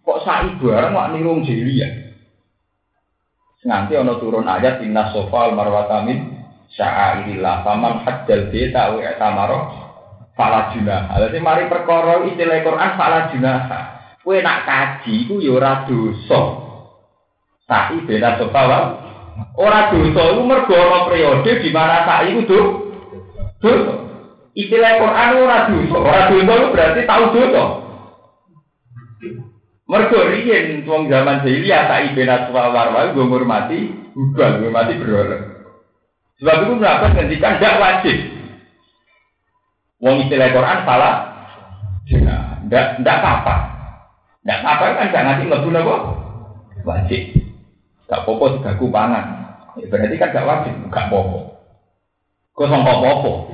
kok sa'i bareng wak nirung jahiliyah. Nanti ono turun ayat inna sofal marwatamin sya'airillah faman hajjal beta wa tamaro fala junah. Mari perkara istilah Quran fala junah. Kowe nak kaji ku ya ora dosa. Sa'i beda sofa wa ora dosa iku mergo ana periode di mana sa'i ku dosa. Istilah Quran ora dosa. Ora dosa berarti tahu dosa. Mergo riyen wong zaman jahiliyah tak ibena suwa warwa gue ngurmati ubah, ngurmati berhala. Sebab itu kenapa ngendikan tidak wajib. Wong istilah Quran salah. Tidak, tidak apa-apa. Tidak apa-apa kan gak ngerti nggak guna kok. Wajib. Gak popo segaku pangan. Ya, berarti kan gak wajib, gak popo. Kosong popo.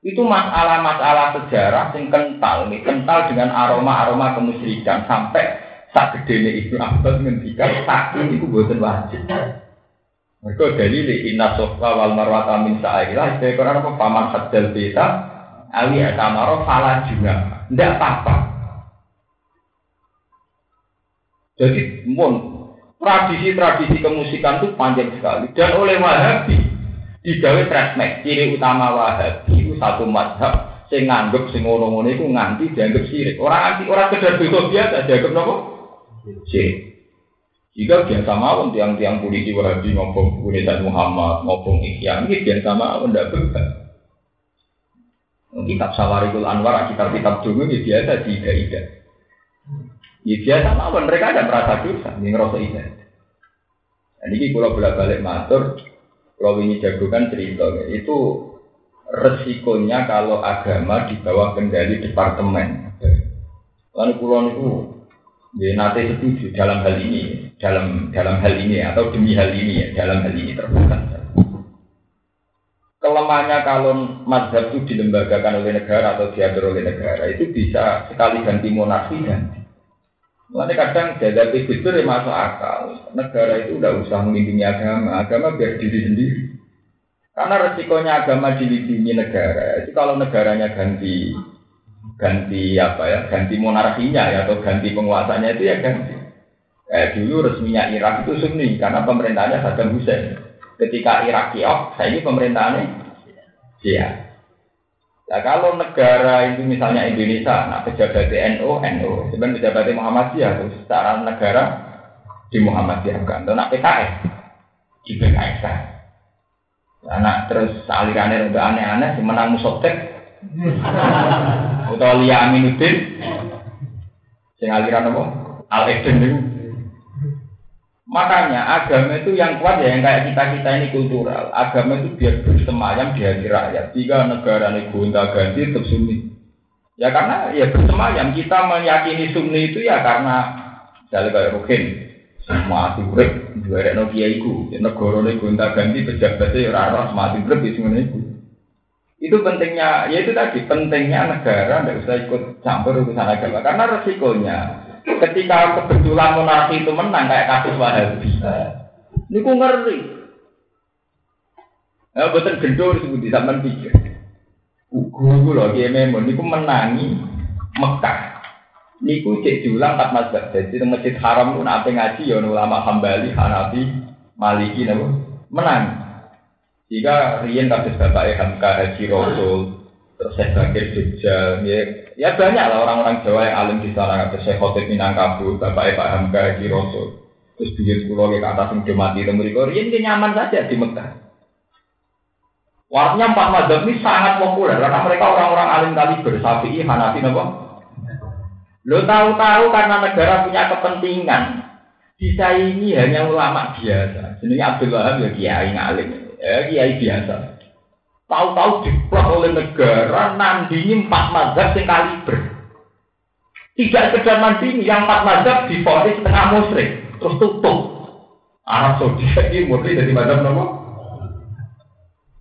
Itu masalah-masalah sejarah yang kental, nih, kental dengan aroma-aroma kemusyrikan sampai sak gede ini Ibnu Abbas ngendikan saking itu buatan wajib. Mereka dalil inna sofa wal marwata min sa'ilah itu Quran apa paman hadal beta ali atamaro fala juga. Tidak apa-apa. Jadi mon tradisi-tradisi kemusikan itu panjang sekali dan oleh Wahabi digawe tresmek ciri utama Wahabi satu madhab sing nganggep sing ngono-ngono iku nganti dianggap sirik. Orang anti orang sekedar dosa biasa dianggap nopo? Sirik. Jika biasa mawon tiang-tiang polisi wahabi ngomong Universitas Muhammad, ngomong Ihya, ini biasa mawon, tidak berbeda. Kitab Sawarikul Anwar, kitab-kitab dulu, ini biasa tidak-tidak. Ya biasa mawon, mereka ada merasa dosa, ini ngerasa ida. Dan ini kalau bolak-balik matur, kalau ini jagokan cerita, itu resikonya kalau agama di bawah kendali departemen. Lalu pulau itu, ya nanti setuju dalam hal ini dalam dalam hal ini atau demi hal ini ya dalam hal ini terbuka. Kelemahannya kalau mazhab itu dilembagakan oleh negara atau diatur oleh negara itu bisa sekali ganti monarki ganti. Lalu kadang fitur yang masuk akal. Negara itu udah usah melindungi agama, agama biar diri sendiri. Karena resikonya agama dilindungi negara. Itu kalau negaranya ganti ganti apa ya, ganti monarkinya ya atau ganti penguasanya itu ya ganti. Eh, dulu resminya Irak itu Sunni karena pemerintahnya Saddam Hussein. Ketika Irak kiok, saya ini pemerintahannya Iya. Nah kalau negara itu misalnya Indonesia, nah pejabat NU, NU, sebenarnya pejabat Muhammadiyah, terus secara negara di Muhammadiyah kan, nak PKS di PKS Nah, terus alirannya udah aneh-aneh, si menang musotek, atau Lia Aminuddin, sing aliran apa? Al Eden itu Makanya agama itu yang kuat ya yang kayak kita kita ini kultural. Agama itu biar bersemayam di hati rakyat. Jika negara ini gonta ganti tetap sunni. Ya karena ya bersemayam kita meyakini sunni itu ya karena dari kayak rukin mati urip dua no kiaiku negara ini gonta ganti pejabatnya ya rara mati urip itu itu. Itu pentingnya, ya itu tadi pentingnya negara tidak usah ikut campur urusan agama karena resikonya ketika kebetulan monarki itu menang kayak kasus Wahabi. Ini ku ngeri. Ya betul disebut di zaman pikir. Ugu loh dia memang niku menangi Mekah. Niku cek julang empat mazhab. Jadi di masjid haram pun apa ngaji ya ulama Hambali, Hanafi, Maliki nabo menang. Jika Rian kasus bapak Hamka Haji Rasul, terus saya Bakir Jogja, ya, ya banyak lah orang-orang Jawa yang alim di sana, ada saya Khotib Minangkabau, Bapak Pak Hamka di Rosso, terus bikin sekolah ke atas yang mati temu Korea, ini nyaman saja di Mekah. Warnanya empat mazhab ini sangat populer karena mereka orang-orang alim kali bersafi, Hanafi, apa? Lo tahu-tahu karena negara punya kepentingan, bisa ini hanya ulama biasa. Jadi Abdul Wahab ya kiai ngalim, ya kiai biasa. Tahu-tahu diplot oleh negara nandingi empat mazhab yang kaliber. Tidak sekedar nandingi, yang empat mazhab difonis setengah musyrik, terus tutup. Arab Saudi ini murni dari mazhab nopo.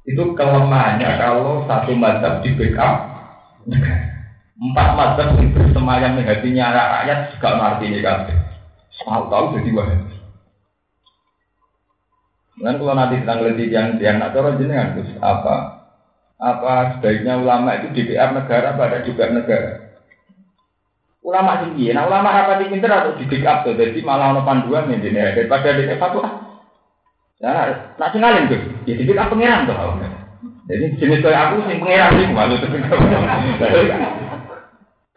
Itu kelemahannya kalau satu mazhab di backup Empat mazhab yang bersemayam di hatinya rakyat juga ngerti ini kan. Tahu-tahu jadi wahabi. Dan kalau nanti tentang lebih yang yang nak cara jenengan terus apa? Apa sebaiknya ulama itu DPR negara pada juga negara? Ulama tinggi nah ulama apa di pinter atau di tuh jadi malah ono panduan nih ini daripada di satu nah nak tinggalin tuh ya di backup pangeran tuh jadi jenis kayak aku sih pangeran sih malu tuh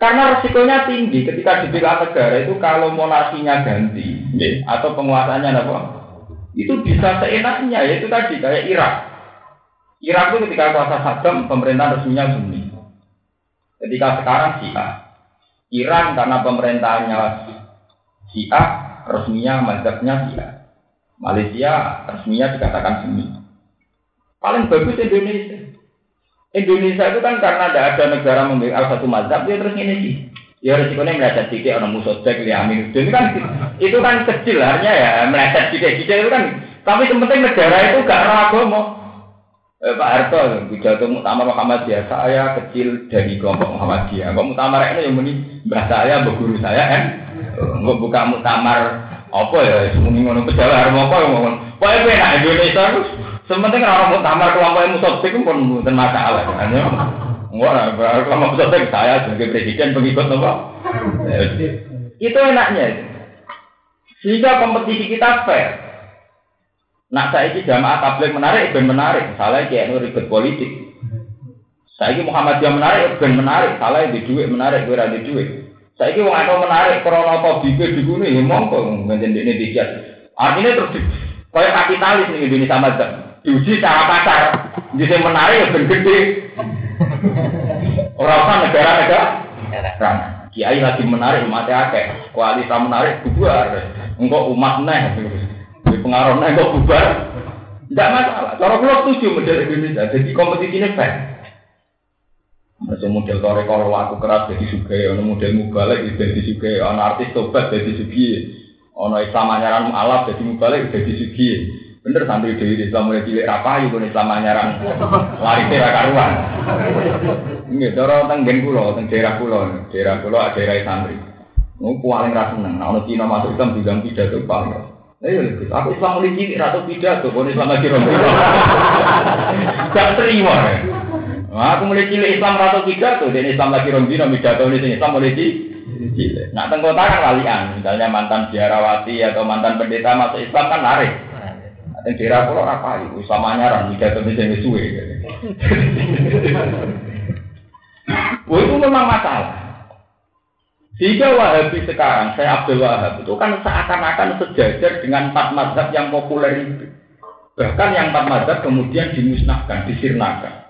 karena resikonya tinggi ketika di backup negara itu kalau monarkinya ganti atau penguasanya apa itu bisa seenaknya yaitu tadi kayak Irak Irak itu ketika kuasa Saddam, pemerintah resminya Sunni. Ketika sekarang Syiah. Iran karena pemerintahannya Syiah, resminya mazhabnya Syiah. Malaysia resminya dikatakan Sunni. Paling bagus Indonesia. Indonesia itu kan karena tidak ada negara memiliki satu mazhab, dia terus ini sih. Ya resikonya meleset sedikit orang musotek li amin itu kan itu kan kecil hanya ya meleset sedikit itu kan. Tapi yang penting negara itu gak ragu mau Eh, Pak Harto, pidato Muktamar Muhammadiyah, saya kecil dari kelompok Muhammadiyah. Kok Muktamar ini yang muni mbah saya, saya kan? Nggak buka Muktamar apa ya, semuanya ngono harus apa ngomong. Pokoknya enak Indonesia terus. Sementing orang Muktamar kelompok musotik pun bukan masalah kan ya. Enggak kelompok musotik saya sebagai presiden pengikut apa? Itu enaknya. Sehingga kompetisi kita fair. Nak saya ini jamaah tabligh menarik, ben menarik. Misalnya kayak ribet politik. Saya ini Muhammad yang menarik, ben menarik, salah di duit menarik, gue di duit. Saya ini wong menarik, krono atau bibir di gunung, ya mongko menjadi ini dikiat. Artinya terus kayak kapitalis nih Indonesia macam diuji secara pasar, jadi menarik ya ben gede. Orang usah negara-negara, Kiai lagi menarik umat akeh, kualitas menarik bubar. Engkau umat neh, di pengaruh neh kok bubar. Tidak masalah. Cara pulau setuju model Indonesia. Jadi kompetisi ini fair. Masih model tore kalau aku keras jadi suka, ono model mubalik jadi suka, ono artis tobat jadi suki, ono Islam anyaran alaf jadi mubalik jadi suki. Bener santri dewi Islam mulai cilik rapayu pun Islam anyaran lari tera karuan. Ini cara tenggen pulau, teng daerah pulau, daerah ada daerah santri. Mau paling rasa seneng, nah ono Cina masuk Islam juga pidato paling. Ayo, aku Islam mulai cilik atau pidato, kalau Islam lagi rombong. Gak terima. Nah, aku mulai cilik Islam rata tiga tuh, dan Islam lagi rombi nomi jatuh ini Islam mulai cilik. Nah, tengkota kan walian, misalnya mantan biarawati atau mantan pendeta masuk Islam kan lari. Nah, daerah pulau apa itu? Islam anyaran, jatuh ini jadi suwe. Wah, itu memang masalah. Jika Wahabi sekarang, saya Abdul Wahab, itu kan seakan-akan sejajar dengan empat mazhab yang populer itu. Bahkan yang empat mazhab kemudian dimusnahkan, disirnakan.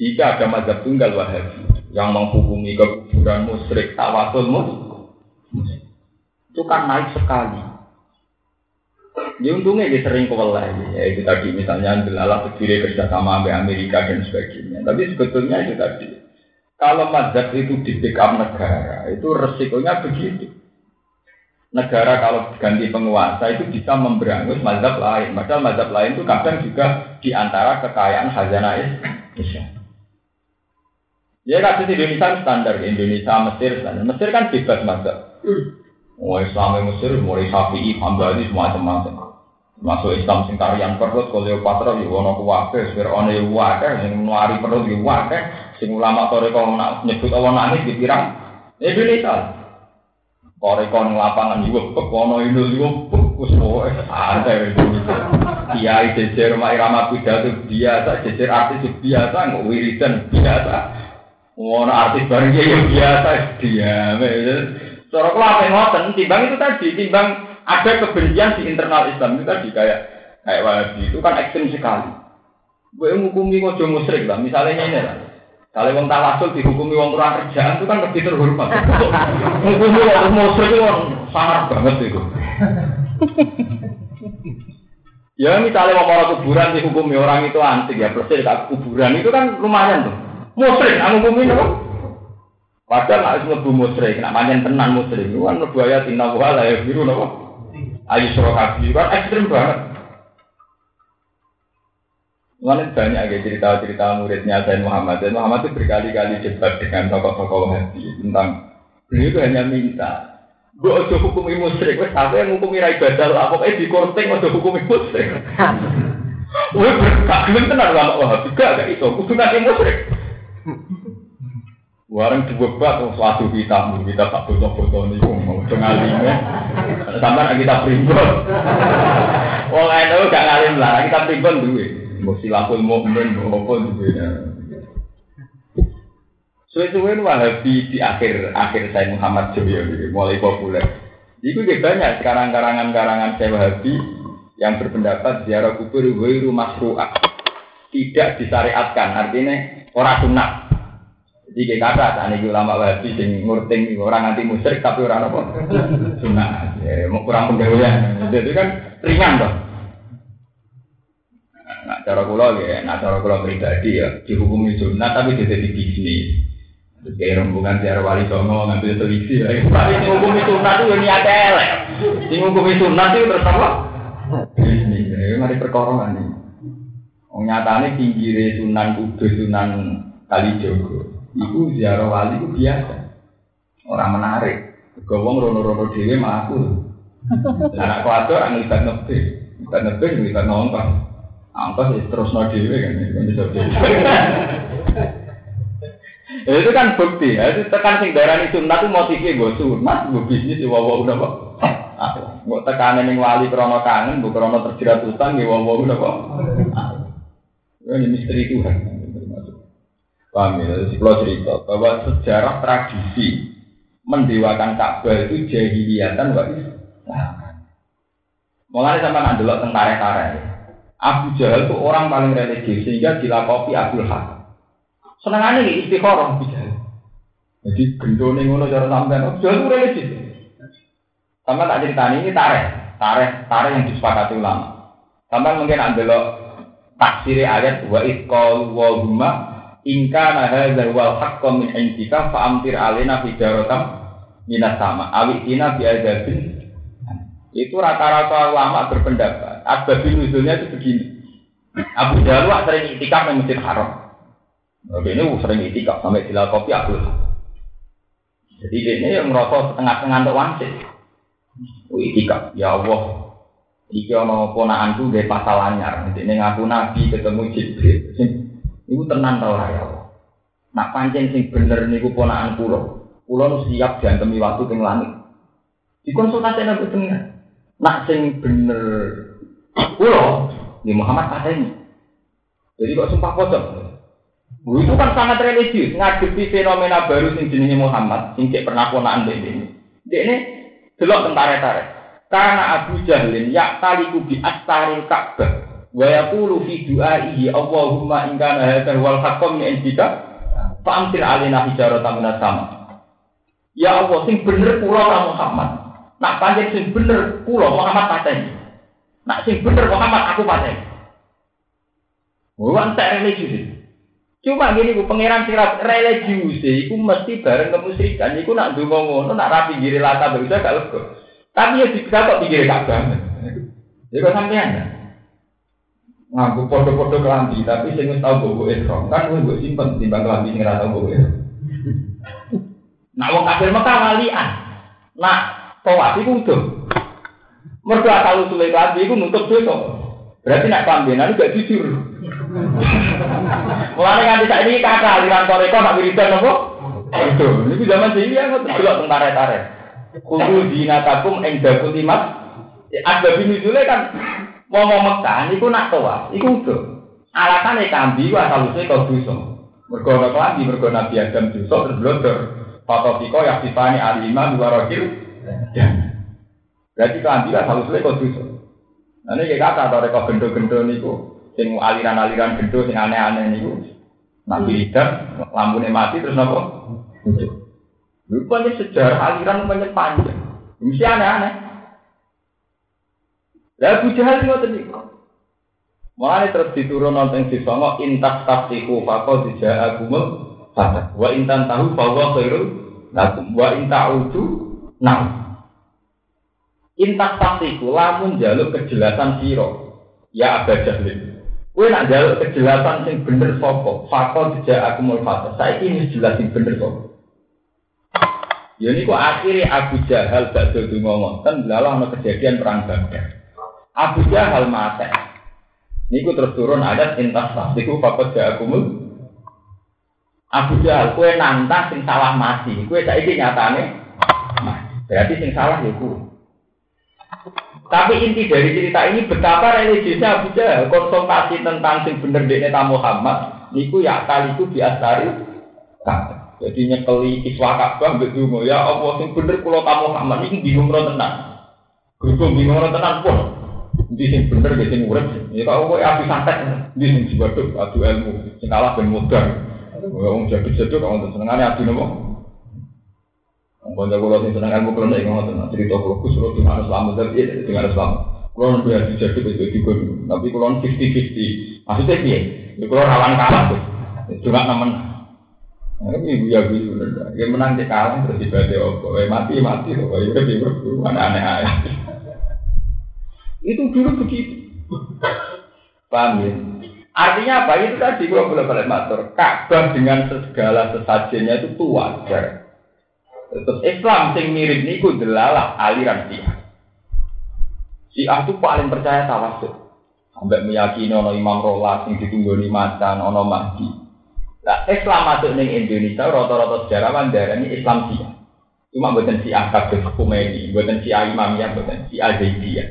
Jika ada mazhab tunggal wahabi yang menghubungi kekuburan musyrik tawasul musyrik, itu kan naik sekali. Ya untungnya dia sering kewalai, ya itu tadi misalnya Delala berdiri kerjasama sama Amerika dan sebagainya. Tapi sebetulnya itu tadi, kalau mazhab itu di backup negara, itu resikonya begitu. Negara kalau ganti penguasa itu bisa memberangus mazhab lain. Padahal mazhab lain itu kadang juga di antara kekayaan khazanah Islam. Ya kasus Indonesia standar Indonesia Mesir standar. Mesir kan bebas mazhab. Oh Islam Mesir mulai Syafi'i, Hambali semua macam-macam. Masuk Islam sing tarian perut Kleopatra yo ono kuwabe, Firaun yo wae, sing nuari perut yo wae, sing ulama toreko nak nyebut awan dipirang Indonesia. Koreko ning lapangan yo ono itu yo wis pokoke santai Indonesia. Kiai jejer mak irama pidato biasa, jejer artis biasa, nggak wiridan biasa. Ngono artis bareng ya biasa dia. Cara kula apa ngoten, timbang itu tadi, timbang ada kebencian di internal Islam itu tadi kayak kayak Wahabi itu kan ekstrim sekali. Gue menghukumi kok musyrik lah, misalnya ini lah. Kalau wong tawasul dihukumi wong kurang kerjaan itu kan lebih terhormat. Menghukumi wong musyrik itu sangat banget itu. ya misalnya wong orang kuburan dihukumi orang itu antik ya persis kuburan itu kan lumayan tuh. Musrik, anu bumi nopo. Padahal nak mlebu musrik, nak panjen tenan musrik, itu kan mlebu ayat inna wa la biru nopo. Ayu surah kan ekstrim banget. Mana banyak ya cerita-cerita muridnya Zain Muhammad. Zain Muhammad itu berkali-kali debat dengan tokoh-tokoh hati tentang beliau itu hanya minta Gue ojo hukumi musrik, wes apa yang hukumi rai badal lah, pokoknya di korting ojo hukumi musrik. Wih, gak gelem tenar lama wah, juga gak itu, kudu nanti musrik. Warang bak, suatu kita, kita tak foto-foto nih, mau ngalime. Sampai kita primbon. Wong itu gak ngalim lah, kita primbon. Mau silapul mukmin, mau apa dulu. Suwe-suwe Wahabi di akhir akhir saya Muhammad Joyo mulai populer. Itu juga banyak sekarang karangan-karangan saya Wahabi yang berpendapat ziarah kubur rumah masru'ah tidak disyariatkan artinya orang sunnah jadi kayak kata, ini ulama wahabi sing ngurting orang anti musyrik tapi orang apa? Sunnah, ya, mau kurang penggawean. Jadi kan ringan dong. Nah, cara kula ya, nah cara kula pribadi ya dihukumi sunnah tapi jadi di bisnis. Kayak rombongan siar wali songo ngambil televisi ya. Tapi dihukumi sunnah itu yang niat elek. Dihukumi sunnah itu terus apa? Bisnis, ya mari perkorongan ini. Nyatanya pinggir sunan kudus sunan kalijogo. Iku ziarah wali itu biasa. Orang menarik. Gawang rono-rono dewe mah aku. Anak kuatir orang libat nebis. Libat nebis, libat nongkong. Angkos ya terus no dewe kan. Ya, itu kan bukti ya. Itu tekan sing darani sunat itu motifnya gue sunat, gue bisnis, gue wawa udah kok. Gue tekanan yang wali krono kangen, gue krono terjerat utang, gue wawa udah kok. Ini misteri Tuhan. Paham ya? Kalau cerita bahwa sejarah tradisi mendewakan Ka'bah itu jahiliyatan wa Islam. Mulai sama nak delok tentara-tentara Abu Jahal itu orang paling religius sehingga dilakopi Abdul Hakam. Senengannya nih istikharah Abu Jahal. Jadi gendone ngono cara sampean Abu Jahal itu religius. Sama tak cerita ini tarik, tarik, tarik yang disepakati ulama. Sampai mungkin ada lo tafsir ayat wa itqal wa ingka nahadzal wal haqqo min indika fa amtir alina hijaratan minas sama awitina bi adzabin itu rata-rata ulama berpendapat asbab nuzulnya itu begini Abu Jalwa sering itikaf di Masjid Haram Oke, ini sering itikaf sampai kopi Abdul Jadi ini yang merasa setengah-setengah untuk wangsit. Itikaf, ya Allah. Iki ana ponakanku nggih pasal anyar. Dene ngaku nabi ketemu Jibril. Sing niku tenan ta ora ya. Nak pancen sing bener niku ponakan kula. Kula siap diantemi waktu teng langit. Dikonsultasi nabi tengah. Nak sing bener kula di Muhammad pateni. Jadi kok sumpah pocong. Itu kan sangat religius, ngadepi fenomena baru sing jenenge Muhammad, sing cek pernah ponakan ini. Ini delok tentara-tentara. Karena Abu Jahlin ya taliku bi astaril Ka'bah wa yaqulu fi du'aihi Allahumma in kana hadzal wal haqqam min indika fa amtir alaina hijaratan minas sama. Ya Allah sing bener kula Muhammad. Nak panjang sing bener pulau Muhammad pateni. Nak sing bener Muhammad aku pateni. Bukan tak religius. Cuma gini, bu pangeran sirat religius itu mesti bareng kemusyrikan. Iku nak dungo ngono, nak rapi giri lata berusaha gak lego. Tapi ya bisa kok gak banget. Jadi kok sampean ya? Ngaku podo-podo kelambi, tapi saya nggak tahu bobo ihram. Kan gue gue simpen timbang kelambi sing rasa bobo ihram. Nah, wong kafir Mekah walian. Nah, tawaf itu udah. Mereka asal usulnya kelambi itu nutup dosa. Berarti nak kelambinan gak jujur. Mulai nganti saat ini kata aliran toreko nak wiridan apa? Itu, ini zaman sih ya, tergelak tentara tarik. Kudu dinatakum ing dakut imat. Ada bini kan mau Mekah, iku nak tawaf, iku udah. Alasannya kambi asal usulnya kau dosa. Mergo ana kelambi, mergo Nabi Adam dosa terus blodor. Fatofiko yang dipani alimah dua rojil. Berarti kelambi asal usulnya kau dosa. Nah kata atau rekor gendo-gendo niku, sing aliran-aliran gendo sing aneh-aneh niku. Nabi Adam lampunya mati terus nopo. Rupanya sejarah aliran banyak panjang. Mesti aneh-aneh. Lah Abu Jahal ngoten niku. Mulane terus diturun nonton di songo intak tafsiku fako dijaa agumul fatah. Wa intan tahu bahwa khairul lakum wa inta'udu nah. Intak tafsiku lamun jaluk kejelasan siro. Ya Abu Jahal. Kue nak jaluk kejelasan sing bener sapa, fako dijaa agumul fatah. Saiki ini jelas sing bener sapa. Ya ini kok akhirnya Abu Jahal gak dulu ngomong, kan belalah ada kejadian perang Badar. Abu Jahal mati. Niku terus turun adat intas Niku fakot jahakumul. Abu Jahal, kue nantang sing salah mati. Kue saiki nyatane Berarti sing salah ya. Tapi inti dari cerita ini betapa religiusnya Abu Jahal konsultasi tentang sing bener dekne Muhammad. Niku ya kali itu diastari. Jadi nyekeli iswa Ka'bah mbek ya Allah sing bener kula tamu Muhammad iki bingung ora tenan. Gerung bingung ora pun. Sing bener ge sing urip. Ya kok kowe api santet ndi sing diwaduk adu ilmu. Sing kalah ben mudar. Wong jaduk-jaduk kok wonten senengane adu nopo? Kanca kula sing seneng ilmu kula nek ngoten cerita kula Gus kula dengan Islam dari dengan Islam. Kula nanti adu jaduk itu juga tapi kula 50-50. Maksudnya piye? Ya kula rawan kalah. Juga nemen ini ibu ya ibu bener. Ya menang di kalah ibadah opo. Eh mati mati loh. Ya udah ibu mana aneh aneh. Itu dulu begitu. Paham ya? Artinya apa? Itu tadi gua boleh balik matur. Ka'bah dengan segala sesajennya itu wajar. Terus Islam sing mirip niku delalah aliran Syiah. Syiah itu paling percaya tawasul. Sampai meyakini ono Imam Rolas yang ditunggu di macan, ono Mahdi. Nah, Islam masuk ning Indonesia rata-rata sejarawan darah ini Islam Syiah. Cuma buatan Syiah kabeh Khomeini, buatan Syiah Imamiyah, buatan Syiah Zaidiyah.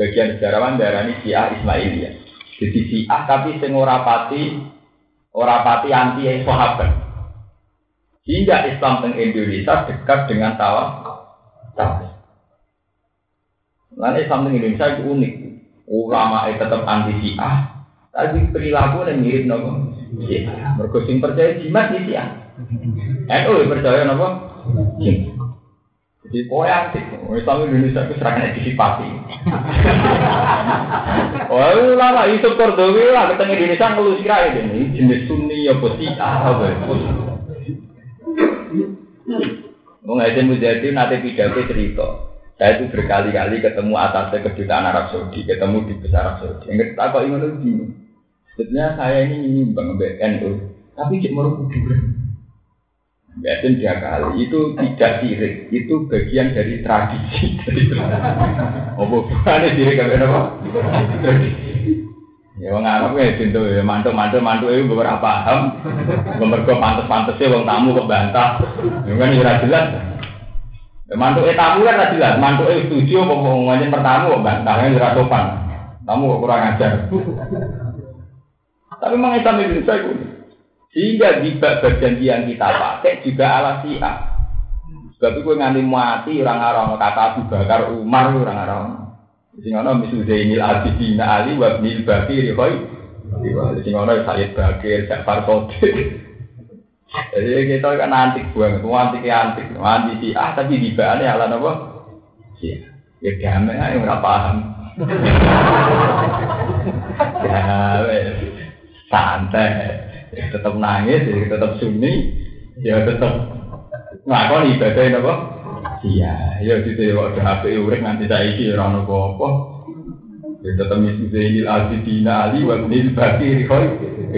Sebagian sejarawan darah ini Syiah Ismailiyah. Jadi Syiah tapi sing ora pati Orang pati anti sahabat. Hingga Islam teng Indonesia dekat dengan tawaf. Tawaf. Lalu Islam teng Indonesia itu unik. Ulama itu tetap anti Syiah, tapi perilaku yang mirip nopo. Mergo percaya jimat di Syiah. NU percaya nopo. Kau antik, Islam Indonesia itu serangan disipati. Oh, lama itu Kordowi lah, ketemu Indonesia ngeluh sirai ini jenis Sunni ya Syiah apa ya? Mau ngajin nanti pidato cerita. Saya itu berkali-kali ketemu atasnya kedutaan Arab Saudi, ketemu di besar Arab Saudi. Yang kita kok ingin lebih. Sebetulnya saya ini nyumbang BNU, tapi cek mau kuburan. Yasin tiga kali itu tidak sirik, itu bagian dari tradisi. Oh bukan sirik apa? Ya wong Arab ya pintu ya mantuk mantuk itu beberapa paham. Mergo pantes-pantes wong tamu kok bantah. Ya kan ora jelas. Ya mantuk e tamu kan ora jelas, mantuk e setuju apa ngomongin pertamu kok bantahnya ora sopan. Tamu kok kurang ajar. Tapi memang Islam Indonesia itu sehingga bagian yang kita pakai juga ala siap. Sebab itu nganti mati orang Arab kata Abu Bakar Umar orang Arab. Sing ana misu Zainil Abidin Ali wa Ibnil Bakir koi. Sing ana Sayyid Bakir, Ja'far Sodik. Jadi kita kan antik banget, antik antik, antik sih ah tapi di bawahnya ala apa? Iya, ya damai aja nggak paham. ya, santai, tetap nangis, tetap sunyi, ya tetap ngakon ibadah apa? Iya, ya gitu ya waktu HP urek nanti saya isi orang nopo apa. Ya tetap misu Zainil Abidina Ali wa Ibnil Bakir koi.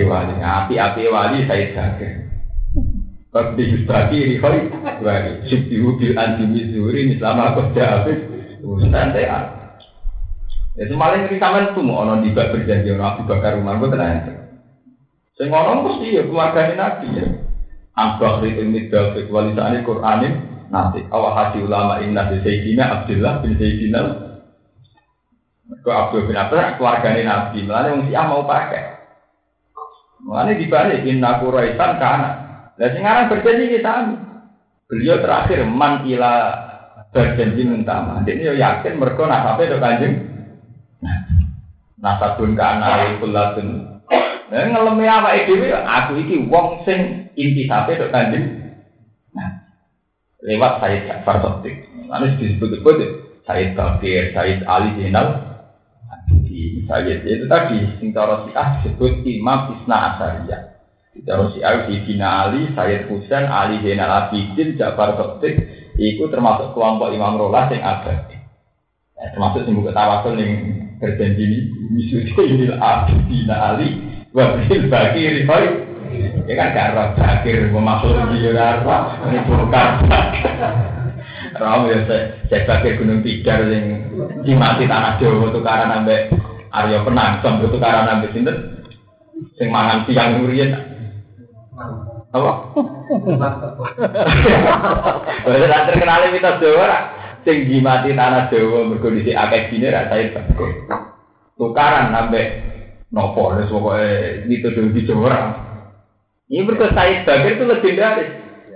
Wali api api wali saya jaga. Bakti Bakir koi. Wali subtihu bil anti mizuri mislama aku jawab. Santai ah. Ya semalam kita sampean tuh mau ono dibak berjanji ono Abu Bakar Umar gue ngomong mesti ya keluarga Nabi ya. Ambak itu midal kualitasnya Quranin nanti awal hati ulama inna di Sayyidina Abdullah bin Sayyidina ke Abdul bin Abdullah keluarganya Nabi. Malah yang siapa mau pakai. Malah dibalik inna kuraitan karena dan sekarang berjanji kita beliau terakhir man ila berjanji mentama. Jadi yo yakin mereka nasabnya itu kanjeng nasabun kana kulatun Nah, ngelemi apa itu? Aku iki wong sing inti sampai itu kanjeng lewat Said Ja'far Sotik. Lalu disebut-sebut Said Bakir, Said Ali Zainal, di Said itu tadi sing cara Syiah disebut Imam Isna Asariyah. Di cara Syiah di Dina Ali, Said Husain, Ali Zainal Abidin, Ja'far Sotik, itu termasuk kelompok Imam Rolah yang ada. Ya, termasuk yang buka tawasul yang berjanji ini, Misudinil Abidin Ali, Wabil Bakir, Ya kan gak roh bakir, dia gak roh, ini bukan. Roh ya saya bakir gunung tiga yang dimati tanah Jawa tukaran sampai Aryo Penang, sampai tukaran sampai sinten, sing mangan siang ngurian. Apa? Wes terkenal mitos Jawa sing dimati tanah Jawa mergo dhisik akeh dine ra saya bakir. Tukaran sampai nopo wis pokoke mitos di Jawa ini berkata Said Bakir itu legendaris.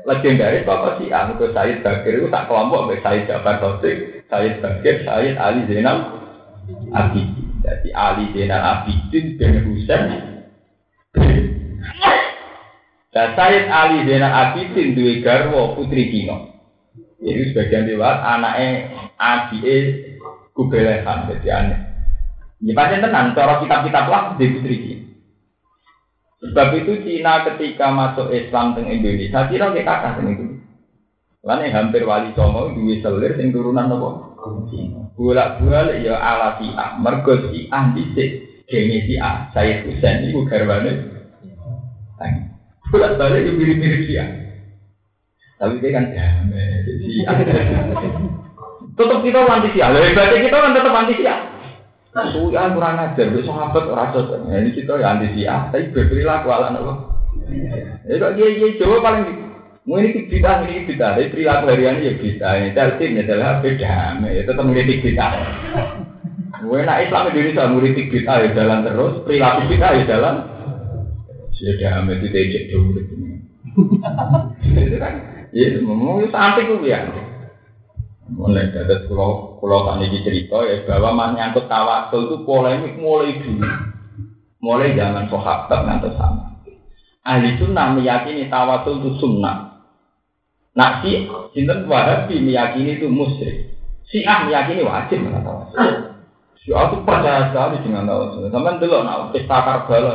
Legendaris Bapak si A. Berkata Said Bakir itu tak kelompok dengan Said Jafar Sotik, Said Bakir, Said Ali Zainal Abidin. Jadi Ali Zainal Abidin bin Husain. Dan Said Ali Zainal Abidin dua garwo putri Kino. Ini sebagian lewat anaknya Adi Kubelehan. Jadi aneh. Ini pasti tenang, cara kitab-kitab lah di putri. Sebab itu Cina ketika masuk Islam teng Indonesia, Cina kayak kakak teng itu. Lain hampir wali songo duwe selir sing turunan apa? Bolak balik ya ala si A, mergo si A dhisik gene si A, saya Husain iku garwane. Bolak balik yo mirip-mirip si A. Tapi dia kan damai A. Tetap kita anti si A, lebih kita kan tetap anti Suya kurang ajar, besok sahabat rasa nah, ini kita ya anti siap, tapi berperilaku ala nopo. Ya kok dia dia coba paling mau ini kita ini kita, tapi perilaku harian ya kita ini tertib ya adalah beda, ya tetap mengkritik kita. Gue nak Islam Indonesia mengkritik kita ya jalan terus, perilaku kita ya jalan. Sudah amat itu ejek dulu Itu kan, ya, mau sampai gue ya. Mulai dari pulau pulau tani cerita ya bahwa menyangkut tawasul itu polemik mulai dulu, mulai zaman sahabat nanti sama. Ahli sunnah meyakini tawasul itu sunnah. Nah si sinten wahabi meyakini itu musyrik. Si ah meyakini wajib dengan tawasul. Si ah itu percaya sekali dengan tawasul. Sampai dulu nak pesta karbala.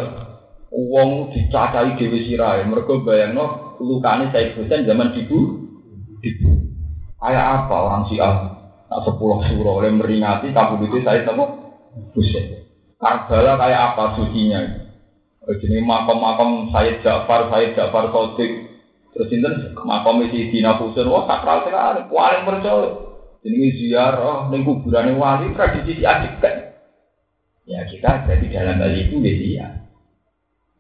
Uang dicacai dewi sirai. Mereka bayang lukane saya Husain zaman dibu. Dibu. Kayak apa orang si ah? Nak sepuluh surah oleh meringati kabut itu saya tahu. Husain. Karbala kayak apa sucinya? Jadi makam-makam Sayyid Ja'far, Sayyid Ja'far Sodik, Terus sinten makom isi Dina Husain wah sakral sekali, paling percaya. Ini ziarah ning kuburan wali tradisi kan. Ya kita ada di dalam hal itu ya dia.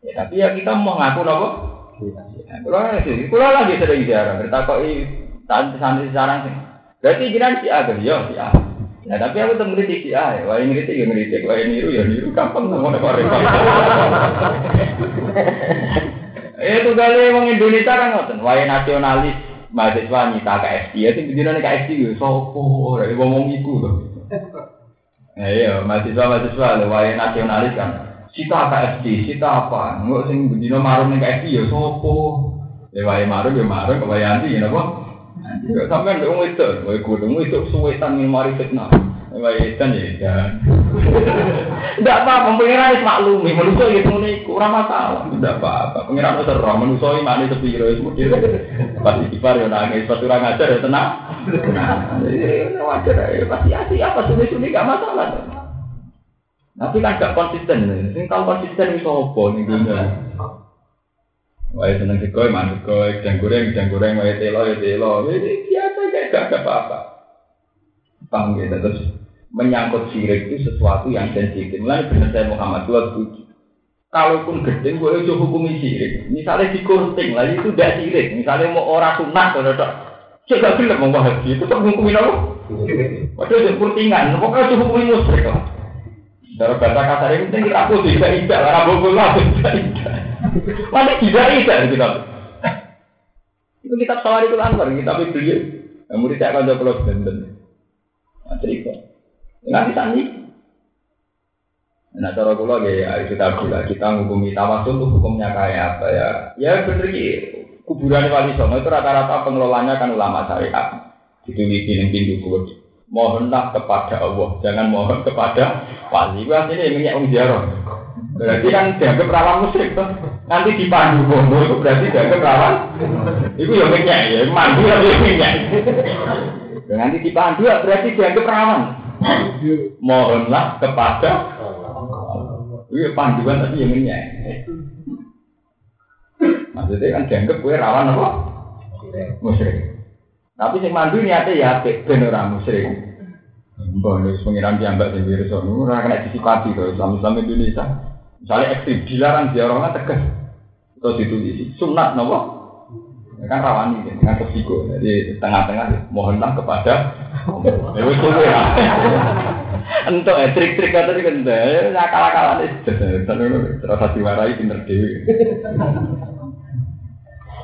Ya tapi ya kita mau ngaku nopo. Ya, kalau lagi, kalau lagi sering ziarah, bertakoi santri-santri sekarang sih. Berarti jiran si A, ya si A. Ya tapi aku tuh ngeritik si A, ya. wah ngeritik ya ngeritik, wah niru ya niru, gampang nggak mau repot. Eh itu kali wong Indonesia kan ngoten, wae nasionalis mahasiswa nyita KFC, ya sing bendina KFC yo sapa, dari ngomong iku to. Eh iya, mahasiswa mahasiswa lho wae nasionalis kan. Sita KFC, sita apa? Enggak sing bendina marung ning KFC? Ya wae marung yo marung, wae anti ya Sampeyan wong itu, wae kudu itu suwetan mari fitnah. Wah edan ya. Tidak apa-apa, pengiran itu maklumi, manusia itu nih kurang masalah. Tidak apa-apa, pengiran itu serem, manusia ini mana sepiro itu. Pasti kipar ya nangis, pasti orang ngajar ya tenang. Nah, wajar ya, pasti asli apa suni-suni gak masalah. Tapi kan gak konsisten, sing tahu konsisten itu apa nih dunia. Wah seneng sekoy, mana sekoy, jang goreng, jang goreng, wah telo, ya telo, biasa kayak gak ada apa-apa. Paham ya, terus menyangkut sirik itu sesuatu yang sensitif. Mulai benar saya Muhammad dua setuju. Kalaupun gede, gue itu hukumi sirik. Misalnya di kurting, lagi itu tidak sirik. Misalnya mau orang sunat, kalau saya gak bilang mau haji itu tak hukumin apa? Padahal itu kurtingan, pokoknya itu hukumi musrik lah. Dari bahasa kasar ini penting aku tidak tidak, karena bogol lah tidak tidak. Mana tidak tidak itu kan? Itu kitab Sawari Anwar, kitab beliau. Yang murid saya akan jawab. Nah, cerita. Nggak bisa nih. Nah cara kula ya kita gula kita menghukumi tawasul itu hukumnya kayak apa ya? Ya bener kuburan wali songo itu rata-rata pengelolanya kan ulama syariat. Di pintu kubur. Mohonlah kepada Allah, jangan mohon kepada wali. Wah ini minyak um Berarti kan dianggap perawan musrik tuh. Nanti dipandu bondo itu berarti dianggap perawan. Itu ya minyak ya, mandu ya minyak. Nanti dipandu berarti dianggap perawan. Mohonlah kepada Iya panduan tapi yang ini Maksudnya kan dianggap gue rawan apa? Musyrik. Tapi sing mandu niatnya ya apik ben ora musyrik. Mbah nek pengiran diambak sing virus ora kena disipati to Islam-Islam Indonesia. Misalnya ekstrim dilarang dia orang tegas. Terus itu sunat nopo? Ya kan rawani kan dengan resiko. Jadi tengah-tengah mohonlah kepada Ya wis kowe ya. Entuk ya trik-trik kata iki kan akal-akalan itu. Terus diwarai pinter dhewe.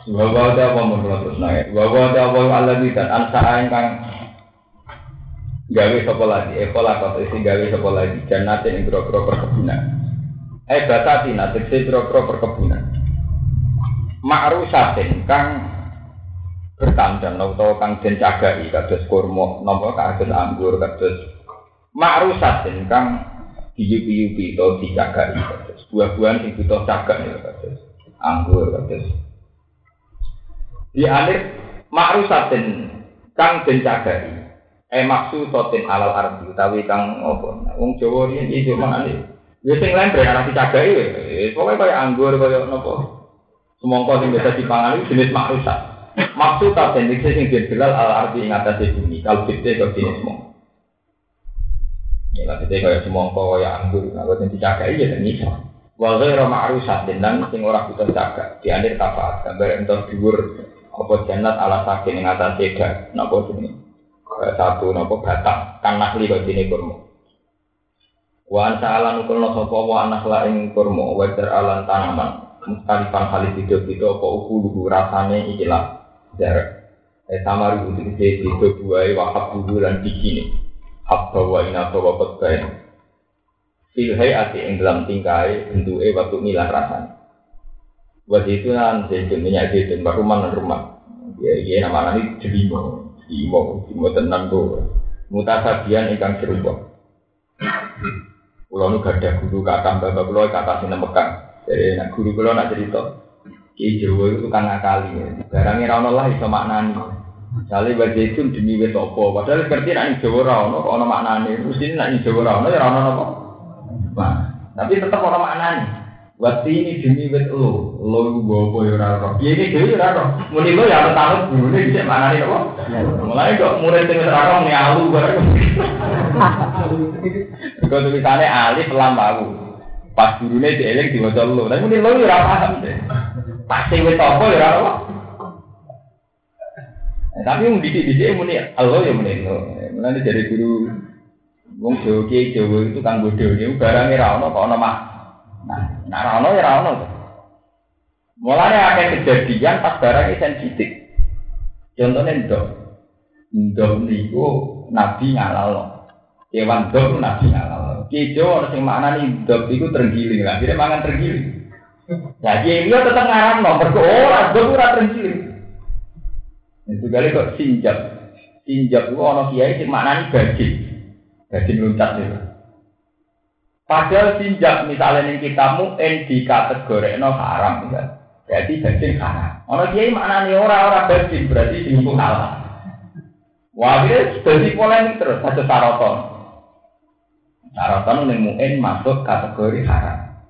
Bahwa ada apa menurut terus naik. Bahwa ada apa Allah dan ansa kang gawe sapa lagi. Eko lah kata isi gawe sapa lagi. Jannatin ing biro-biro perkebunan. Eh batati nanti si biro-biro perkebunan ma'rusatin kang bertandang atau kang den cagai kados kurma napa kados anggur kados ma'rusatin kang diyupi-yupi atau dicagai kados buah-buahan sing butuh cagak ya kados anggur kados di akhir ma'rusatin kang den cagai eh maksud sotin alal arti utawi kang apa wong Jawa iki iki manane wis sing lain berarti cagai wis pokoke kaya anggur kaya napa Semongko sing biasa dipangan itu jenis makrusat. Maksud tak dan sing digelal al arti ing atas bumi. Kalau kita ke jenis semongko. Ya lah kita kayak semongko kayak anggur. Nah, kalau yang dicakai ya dan iso. Wa ghairu ma'rusat dan sing ora butuh caga. Di akhir kafaat gambar entos dhuwur apa jannat ala sakin ing atas seda. Napa jenenge? Satu napa batang kan nakli kok dene kurma. Wa an ta'ala nukulna sapa wa ing kurma wa alan tanaman Mustalifan kali hidup itu apa ukulu rasanya ikilah jarak. Eh sama ribu itu itu buai wakaf dulu dan bikini. Habba wa ina bawa petbain. Filhai ati ing dalam tingkai bentuke waktu milah rasanya. Waktu itu kan zaitun minyak zaitun baru mana rumah. Ya iya nama ini jelimo, jelimo, jelimo tenang tuh. Mutasabian ingkang serupa. Kulo nu gadah guru kata bapak kulo kata sini Mekah. Jadi nak guru kulo nak cerita. Ki Jawa itu tukang ngakali. Barangnya ra ono lah iso maknani. Misalnya baca itu demi wis apa, padahal ngerti nak Jawa ra ono kok ono maknane. Mesti nak Jawa ra ono ya ono apa. Nah, tapi tetap ono maknane. Wati ini demi wit lo, lo iku bobo ya. Piye iki dhewe ora ora. Muni lo ya tahu gurune bisa maknane apa? Mulai kok murid ora ora muni alu bareng. Kok tulisane alif lam aku. Pas gurune dieling diwaca lo. Tapi muni lo ya ora paham deh. Pasti wis apa ya ora apa. Tapi yang didik-didik muni Allah ya muni lo. Mulane dari guru wong Jawa ki Jawa itu kang bodoh iki barang ora ono kok ono mah. Nah, nah ono ya ora ono. Mulane akeh kejadian pas barang sensitif. Contohnya ndok. Ndok niku Nabi ngalal. Kewan ndok Nabi ngalal. Ki Jawa ono sing maknane ndok iku tergiling lah. Jadi mangan tergiling. Nah, dia tetap ngarang nomor ke orang, gue ora tergiling. Itu kali kok sinjak. Sinjak itu ono kiai sing maknani gaji. Gaji loncat itu. Padahal sinjak misalnya ning kita mu'en di kategori no haram kan. Berarti gaji haram. Ono kiai maknani ora ora gaji berarti sing halal. Wah, ini jadi polemik terus satu saroton. Saroton ning mu'en masuk kategori haram.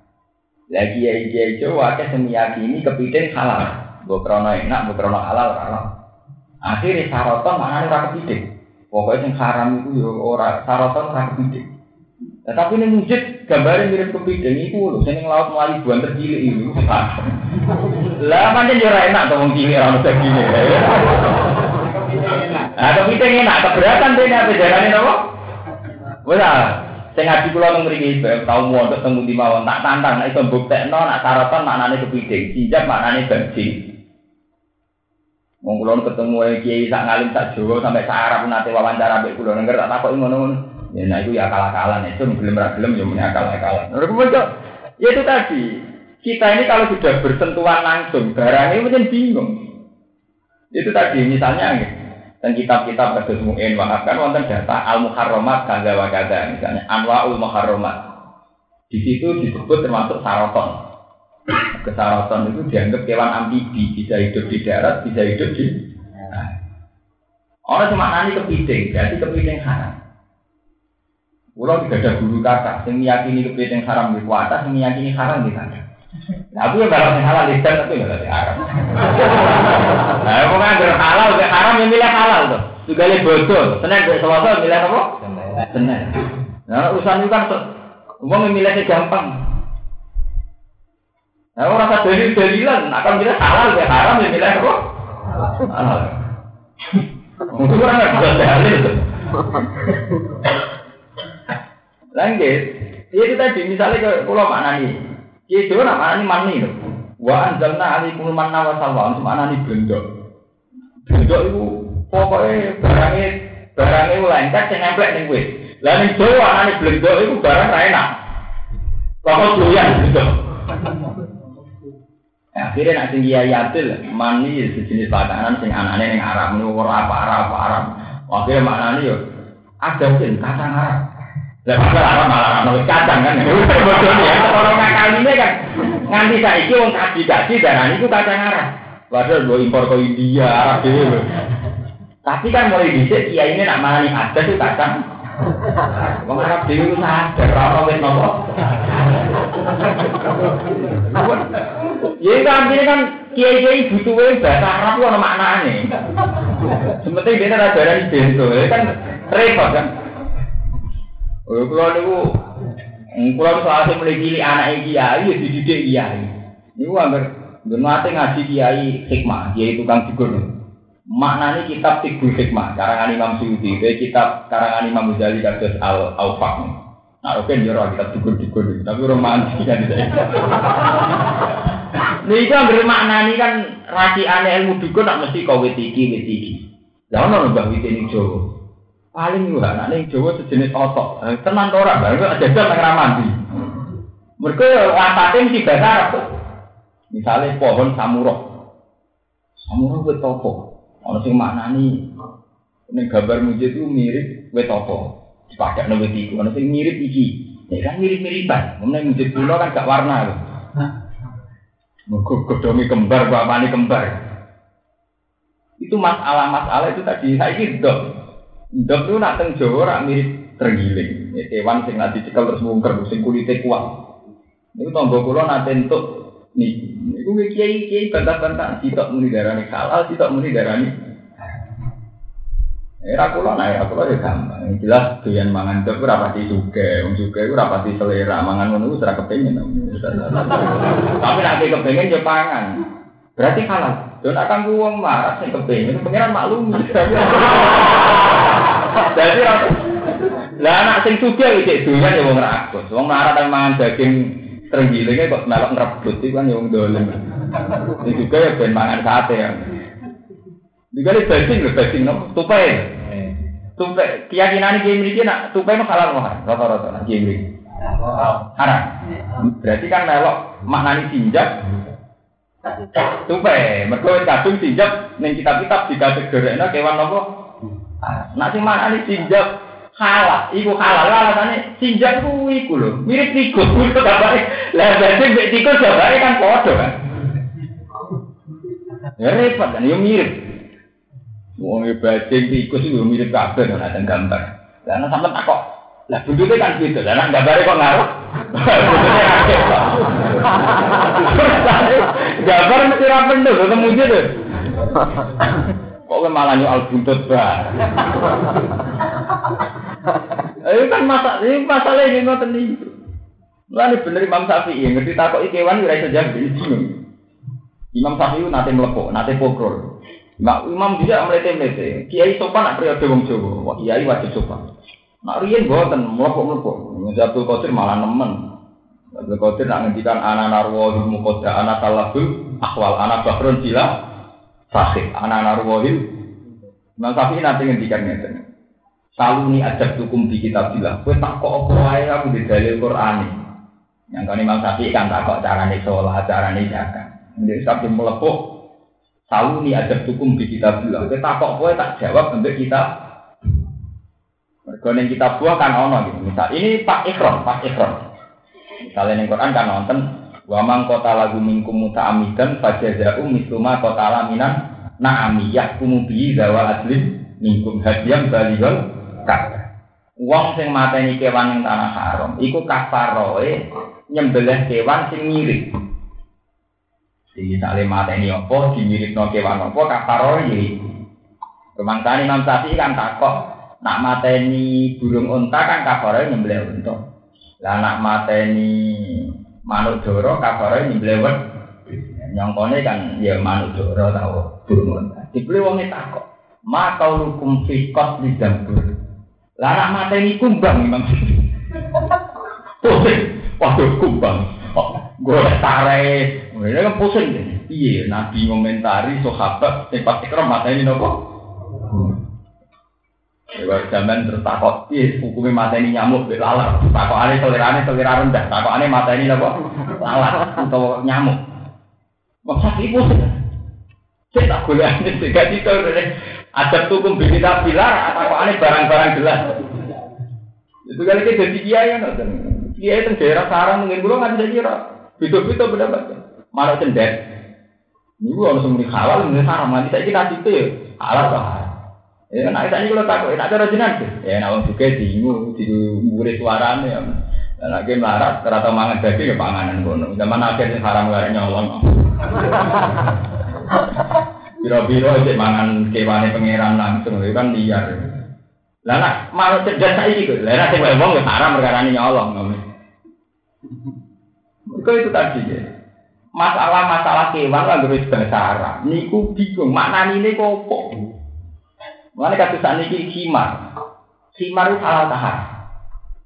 Lagi ya kiai Jawa ke semiyakini kepiting halal. Gue krono enak, gue krono halal. Akhirnya saroton mana ora kepiting. Pokoknya yang haram itu ya ora saroton ora kepiting. Tetapi ini wujud gambarnya mirip kepiting itu loh. Saya laut melayu buan tercilik ini. Lah macam jora enak tuh wong cilik ora mesti gini. Nah, kepiting enak keberatan dene apa jarane napa? Wes Sing ngaji kula nang mriki tau mondok teng ndi mawon tak tantang nek iso mbuktekno nak sarapan maknane kepiting, jinjak maknane bajing. Wong kula ketemu kiai sak ngalim sak Jawa sampai sak Arab nate wawancara mbek kula nengger tak takoki ngono-ngono. Ya nah itu ya akal-akalan itu gelem ra gelem ya muni akal-akalan. Ya itu tadi. Kita ini kalau sudah bersentuhan langsung barang ini mungkin bingung. Itu tadi misalnya dan kitab-kitab kados mu'in wa kan wonten data al muharramat kaza wa kaza misalnya anwaul muharramat. Di situ disebut termasuk saroton. Kesaroton itu dianggap kewan amfibi bisa hidup di darat bisa hidup di orang cuma nani kepiting berarti kepiting haram. Pulau tidak ada guru kata, yang meyakini kepiting haram di kuasa, yang meyakini haram di sana. Nah, aku yang kalau halal lisan tapi nggak haram. Nah, aku kan halal, haram yang milih halal tuh. Juga lebih bodoh. Senin dari selasa milih apa? Senin. Nah, urusan itu kan, uang yang milihnya gampang. Nah, orang rasa dari dalilan, akan milih halal, ya haram yang milih apa? Halal. Mungkin orang nggak bisa dalil. Lanjut, itu tadi misalnya ke pulau mana nih? Itu nama ini mani loh. Wa anjalna alaikum manna wa salwa. Itu mana nih bendok? Bendok itu pokoknya barangnya barangnya lengket yang nempel ning wis. Lah ning Jawa anane blendok itu barang ra enak. Kok doyan bendok. Akhirnya nak tinggi ayatil mani sejenis makanan sing anane ning Arab ora apa Arab. Akhirnya maknane yo ada sing kacang Arab. Lah malah malah ana kacang kan. Bodoh ya orang nakal ini kan nganti saiki wong kaji-kaji darani iku kacang Arab. Padahal gue impor ke India, Arab dhewe. Tapi kan mulai dhisik iya ini nak manani ada tuh kacang. Wong Arab dhewe ku sadar ora wis nopo. Ya itu artinya kan kiai-kiai butuh bahasa Arab itu ada maknanya. Sementing dia ada darah bento, kan repot kan. Oh, kalau niku kalau soal mulai cilik anak kiai ya dididik kiai. Niku anggar ngerti ngaji kiai hikmah, kiai tukang figur. Maknanya kitab figur hikmah, karangan Imam Suyuti, kitab karangan Imam Ghazali kados Al Aufaq. Nah, oke, jero kita figur-figur, tapi romantis kan Niku anggere maknani kan raciane ilmu dukun nak mesti kau iki wit iki. Lah ono mbah wit ning. Paling yo anak ning Jawa sejenis otok. Eh, tenan ora, baru ada nang ramandi. Mereka wasate mesti bahasa Arab. Misalnya pohon samurok. Samurok wit apa? Ono sing maknani ning gambar mujid itu mirip wit apa? Dipakai wit iku. Ono sing mirip iki. Ya kan mirip-miripan. Kemudian mujid kuno kan gak warna. Mergo godhonge kembar, bapakne kembar. Itu masalah-masalah itu tadi saya ini dok. Dok itu nak teng Jawa ora mirip tergiling. Ya, kewan sing nanti dicekal terus mungker sing kulite kuat. Niku tangga kula nate entuk nih. Niku kiai kiai bantah-bantah sitok muni darani halal, sitok muni darani Era kula nah era kula ya gampang. Jelas doyan mangan dok ora pati suge, wong suge ora pati selera, mangan ngono wis ora kepengin. Tapi nek kepengin ya pangan. Berarti halal. Yo nek kanggo wong marah sing kepengin pengiran maklum. Jadi lah anak sing suge iki doyan ya wong rakus. Wong marah kan mangan daging terenggilinge kok melok ngrebut iki kan ya wong dolen. Sing juga ya ben mangan sate ya. Dikali bajing lho, bajing no, tupai. Tupai, keyakinan ini memiliki nak tupai itu halal mahar, rata-rata nak kiai Haram. Berarti kan melok maknani sinjak. Tupai, mereka kadung sinjak neng kitab-kitab dikategorikna kewan apa? Nak sing maknani sinjak halal, iku halal alasannya sinjak ku iku lho, mirip tikus, itu kabare. Lah bajing mek tikus kabare kan padha kan. Ya repot kan, ya mirip. Wong bajing tikus itu mirip kabeh ora ada gambar. Karena sampai tak kok. Lah bentuknya kan gitu. Lah nek kok ngaruh. Gambar mesti ra penuh ketemu gitu. Kok malah al buntut bah. Ayo kan masa ini masalah ini ngoten iki. Lalu bener Imam Syafi'i ngerti takok ikewan ora iso jawab Imam Syafi'i nate mlepok, nate pokrol. Mak Imam dia melete-melete. Kiai sopan nak periode wong Jawa. Wah, kiai wajib sopan. Nak riyen mboten mlepok-mlepok. Abdul Qadir malah nemen. Abdul Qadir nak ngendikan ana narwahil muqadda ana talabul akwal ana bahrun sila sahih ana narwahil Imam Syafi'i nanti ngendikan ngeten. Saluni ajak tukum di kitabillah. Kowe tak kok apa wae aku di dalil Qur'an. Yang kan Imam Syafi'i kan tak kok carane sholat, carane zakat. Jadi sampai melepuk Tahu nih ada hukum di kita bilang, kita kok boleh tak jawab untuk kita. Mereka kita buah kan ono gitu. Misal ini Pak Ikron, Pak Ikron. Misalnya yang Quran kan nonton, wamang kota lagu mingkum muta amidan fajazau misluma kota laminan naami yahkumu bihi dawa adlin mingkum hadiam balihul kata. Wong sing mateni kewan yang tanah haram, iku kafaroe nyembelih kewan sing mirip. Jadi misalnya mata ini apa, dimirip no kewan apa, kaparo ini. Kemangsaan Imam Syafi'i kan takok, nak mata ini burung unta kan kaparo nyembelih unta. Lah nak mata ini manuk doro kaparo nyembelih wet. Nyongkone kan ya manuk doro tau burung unta. Dibeli wongnya takok, ma kau lukum fikot di dapur. Lah nak mata ini kumbang Imam. Pusing, waduh kumbang. gue tarik ini kan pusing iya nabi ngomentari sahabat yang pasti kerem mata ini nopo Lewat zaman terus takut, iya hukumnya mata ini nyamuk, lalat. Takut aneh selera rendah. Aneh mata ini apa? Lalat atau nyamuk. Masa ibu saya tak boleh aneh tiga itu ada hukum kita atau aneh barang-barang jelas. Itu kali kita jadi kiai kan, kiai itu daerah sarang mungkin belum ada kira. Beda-beda pendapat. Mana cendet. Ini gua harus muni halal, muni haram. Nanti saya kita itu ya halal kok. Ya, nah ini kalau takut, nak cara jenang Ya, nak juga bingung, di murid suaranya. Dan lagi melarat, ternyata mangan daging ya panganan kono. Zaman akhirnya haram gak nyolong. Biro-biro aja mangan kewane pangeran langsung, itu kan liar. Lah nak mau cerdas saiki kok. Lah nek sing wong ya haram perkara nyolong. Itu tadi ya. Masalah-masalah kewan lah harus bahasa Arab. Niku bingung makna ini. Mana saat ini khimar. Khimar itu salah tahar.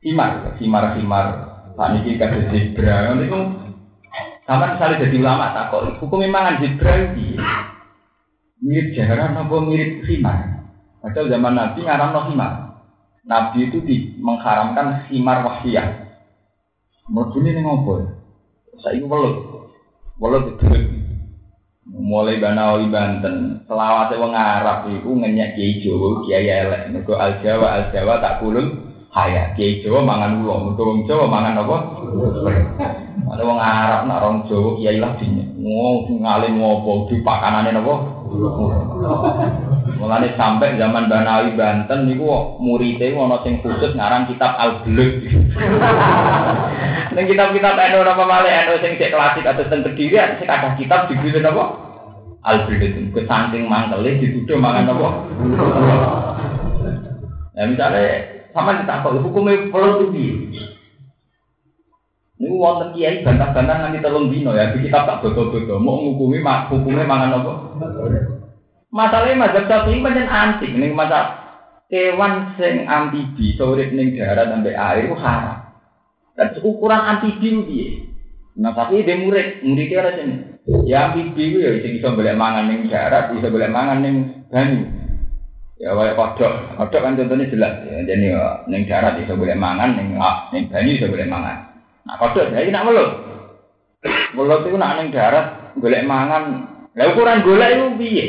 Khimar, khimar, khimar. Saat ini kata zebra. Itu Sama misalnya jadi ulama takut, hukum mangan Jibril mirip jaran apa mirip khimar. Padahal zaman Nabi ngaram khimar. Nabi itu di, mengharamkan khimar wahsiyah. Menurut ini ngopo? Saya itu welut, welut itu mulai Banawi Banten. Selawat wong Arab itu ngenyak Kiai Jawa Kiai elek. Mergo al Jawa al Jawa tak kulun haya Kiai Jawa mangan ulo wong Jawa mangan apa? Ada wong Arab nak orang Jawa Kiai lah ngomong ngalim ngopo di pakanane napa Mulane sampai zaman Banawi Banten niku muridé ana sing khusus ngarang kitab Al-Bulugh. Ning kitab-kitab eno apa malih eno sing cek klasik atau teng Kediri sing ada kitab dibeli apa? Al-Bulugh. Ke saking mangkele dituduh mangan apa? Ya misalnya sama ditakok hukumnya perlu piye? Niku wonten kiai bantah-bantah nanti telung dino ya, di kitab tak bodoh-bodoh, mau ngukumi hukumnya mangan apa? Masalahnya mazhab Syafi'i pancen antik ning masa kewan sing amfibi urip ning darat sampai air itu haram. Dan ukuran amfibi piye? Nah tapi dia murid, muridnya ora sing ya amfibi ku ya sing iso golek mangan ning darat, iso golek mangan ning banyu. Ya kayak kodok, kodok kan contohnya jelas ya. Jadi ya, ning darat iso golek mangan, ning ning banyu iso golek mangan. Nah kodok saya nak melut. Melut itu nak ning darat golek mangan. Lah ukuran golek itu piye?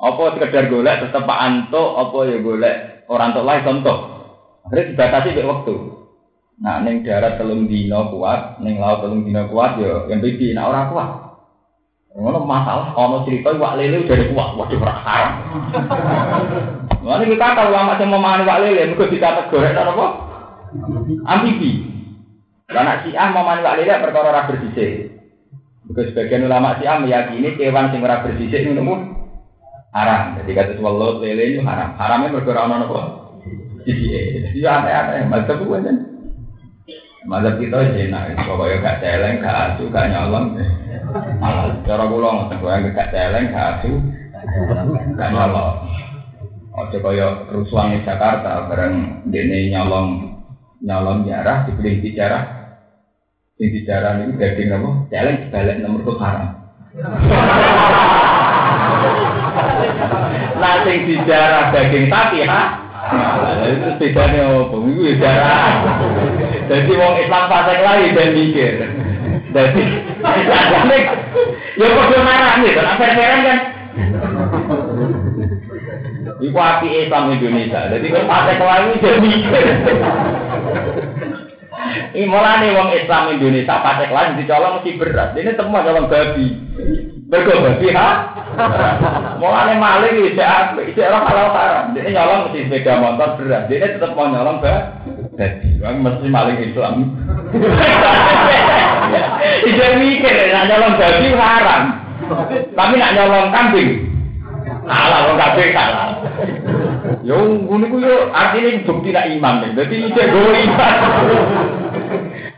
Apa sekedar golek tetep Pak Anto, apa ya golek orang tua lain contoh. Akhirnya dibatasi ke waktu. Nah, neng darat telung dino kuat, neng laut telung dino kuat ya yang pipi nah orang kuat. Ngono masalah ono cerita wak lele udah kuat, waduh ora haram. Mana kita tahu sing mau mangan wak lele, mergo dikategori apa? Amfibi. Nak si mau mangan wak lele perkara ora bersisik. Mergo sebagian ulama Syiah meyakini kewan sing ora bersisik ngono haram. Jadi kata welut lele itu haram. Haramnya berkurang ono nopo. Jadi aneh-aneh. Mazhab gue kan. Mazhab kita jenak. Pokoknya gak celeng, gak asu, gak nyolong. Cara kula ngoten gak celeng, gak asu, gak nyolong. Ojo kaya di Jakarta bareng dene nyolong nyolong jarah dibeli di jarah. Sing di jarah niku daging apa? Celeng dibalik nomor tuh haram. Nah dijarah daging sapi ha. Itu bedanya apa? Itu jarah. Jadi wong Islam fasik lagi dan mikir. Jadi ya kode marah nih, kan fair-fairan kan. Iku api Islam Indonesia. Jadi kan fasik lagi dan mikir. Mulai wong Islam Indonesia fasik lagi dicolong mesti berat. Ini semua colong babi. Mergo babi ha. Mulane maling iki cek apik, cek ora halal haram. Dene nyolong mesti sepeda motor berat. Dene tetep mau nyolong babi. Wong mesti maling Islam. Ije mikir nek nyolong babi haram. Tapi nak nyolong kambing halal wong kabeh halal. Yo ngono ku yo artine bukti nak iman. Dadi ije gowo iman.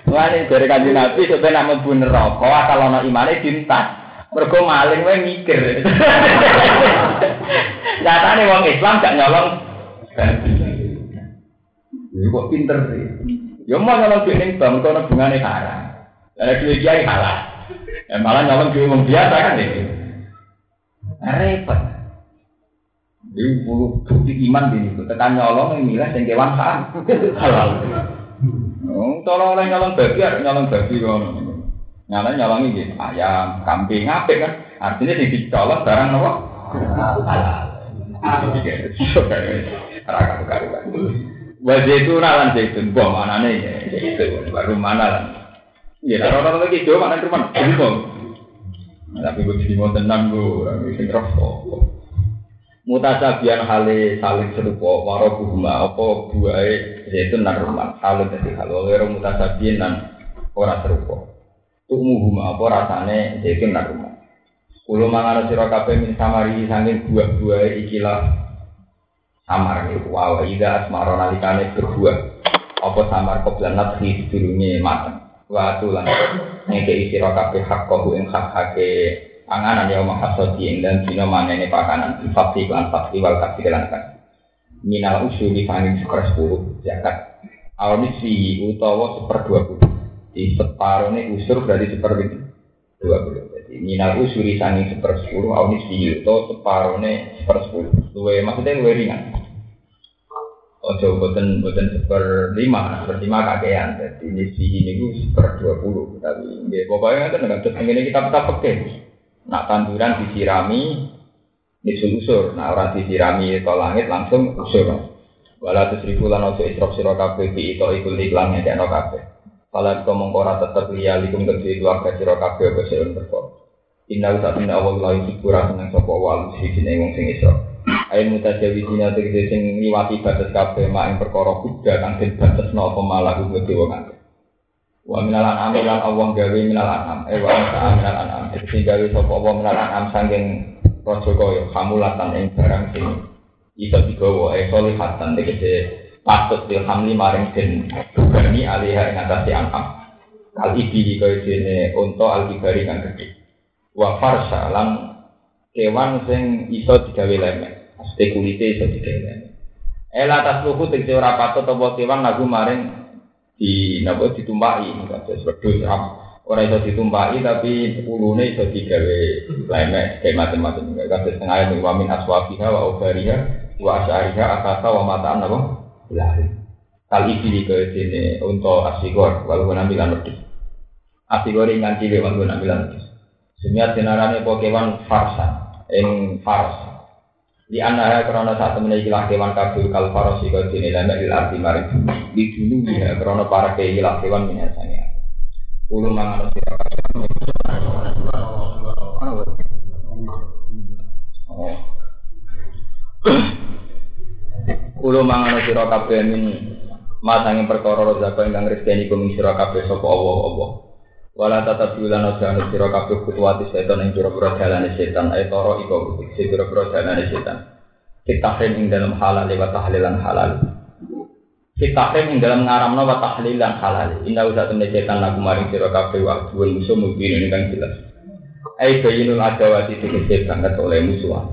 Mulane dari kanjeng Nabi sampai nak mlebu neraka asal ana imane dintas. Mergo maling wae mikir. Nyatane wong Islam gak nyolong Ini kok pinter sih. Ya mau nyolong duit ning bank kono bungane haram. Ada duit kiai halal. Ya malah nyolong duit biasa kan ini. Repot. Ini bulu bukti iman ini. Tekan nyolong yang milah yang kewan halal. Tolong oleh nyolong babi, nyolong babi kono. Nyala nyolongi gitu, ayam, kambing, ngapik kan? Artinya di dicolok barang apa? Halal. Raka karuan. Wajah itu nalan zaitun, bom mana nih? Itu baru mana lah? Ya, orang-orang lagi jauh mana? Jadi bom. Tapi jadi mau tenang gue, orang itu rokok. Mutasabian hale saling serupa waro buhuma apa buahe zaitun nan rumah halus dadi hal wero mutasabian nan ora serupa Tumuhum apa rasane zaitun nak rumah. Kulo mangan sira kabeh min samari saking buah-buah ikilah samar niku wa ida asmara nalikane berbuah. Apa samar koblanat di sedurunge mateng. Wa tulan ngeke sira kabeh hak kau ing hak hake panganan ya mahasodi ing dan dina manene pakanan infati lan fakti wal kasih lan kan. Minal usuli sanging seker 10 zakat. Awal misi utawa seper 20 di separuh ini usur berarti seperti 20. Jadi minal usuri sanging sepersepuluh au nisfihi to separone sepersepuluh. Luwe maksudnya luwe ringan. Ojo boten boten seper lima, seper lima kakean. Jadi nisfihi niku seper 20. Tapi nggih pokoknya kan dengan terus ngene kita kita peke. Nak tanduran disirami nisul usur. Nah orang disirami ke langit langsung usur. Walau terus ribu lan ojo isrok sira kabeh bi itu ikul iklan ngekekno kabeh. Kalau kau mengkora tetap liya likum kedua keluarga sira kabeh apa seun perkara. Inna saat ini awal lagi hiburan seneng sopo wal sisi sini wong sing isra. Ayo mutajawizina tegese sing liwati batas kabeh mak ing perkara kuda kang den batasno apa malah kudu dewa. Wa minal an'am lan Allah gawe minal an'am. Eh wa minal minal an'am. Tegese gawe sapa Allah minal an'am saking raja kaya kamulatan ing barang sing iso digawa eh solihatan tegese patut dilhamli maring den dugani alihah ing atase an'am. Kal iki kaya dene unta al-kibari kang gedhe. Wa farsa lan kewan sing iso digawe lemek. Mesti kulite iso digawe lemek. Ela tasluhu tegese ora patut apa kewan lagu maring di napa ditumpaki kados wedhus ora iso ditumpaki tapi ulune iso digawe lemek kayak macam-macam. Kados tengah ayat wa min aswafiha wa ubariha wa asyariha akasa wa mataan apa? Lari kal iki ke sini untuk asigor walau nampilan wedhus asigor ingan cilik walau nampilan wedhus Demiat dinarani po kewan farsa, ing fars. Di antara karena saat temen iki kewan kabul kal faros iku dinilai mek arti mari di dulu ya karena para kei lah kewan minasanya. Ulu mangan sira Kulo mangan sira kabeh min masange perkara rezeki ingkang rezeki kum sira kabeh sapa Allah Allah. Wala tata biulan aja anu sira kabeh kutuwati setan ing pira-pira dalane setan ae toro setan. Kitahrim ing dalam halal wa tahlilan halal. Kitahrim ing dalam ngaramno wa tahlilan halal. Inna usa temne setan lagu maring sira kabeh wa duwe musuh mungkin ini kan jelas. Ai bayinul adawati tegese banget oleh musuh.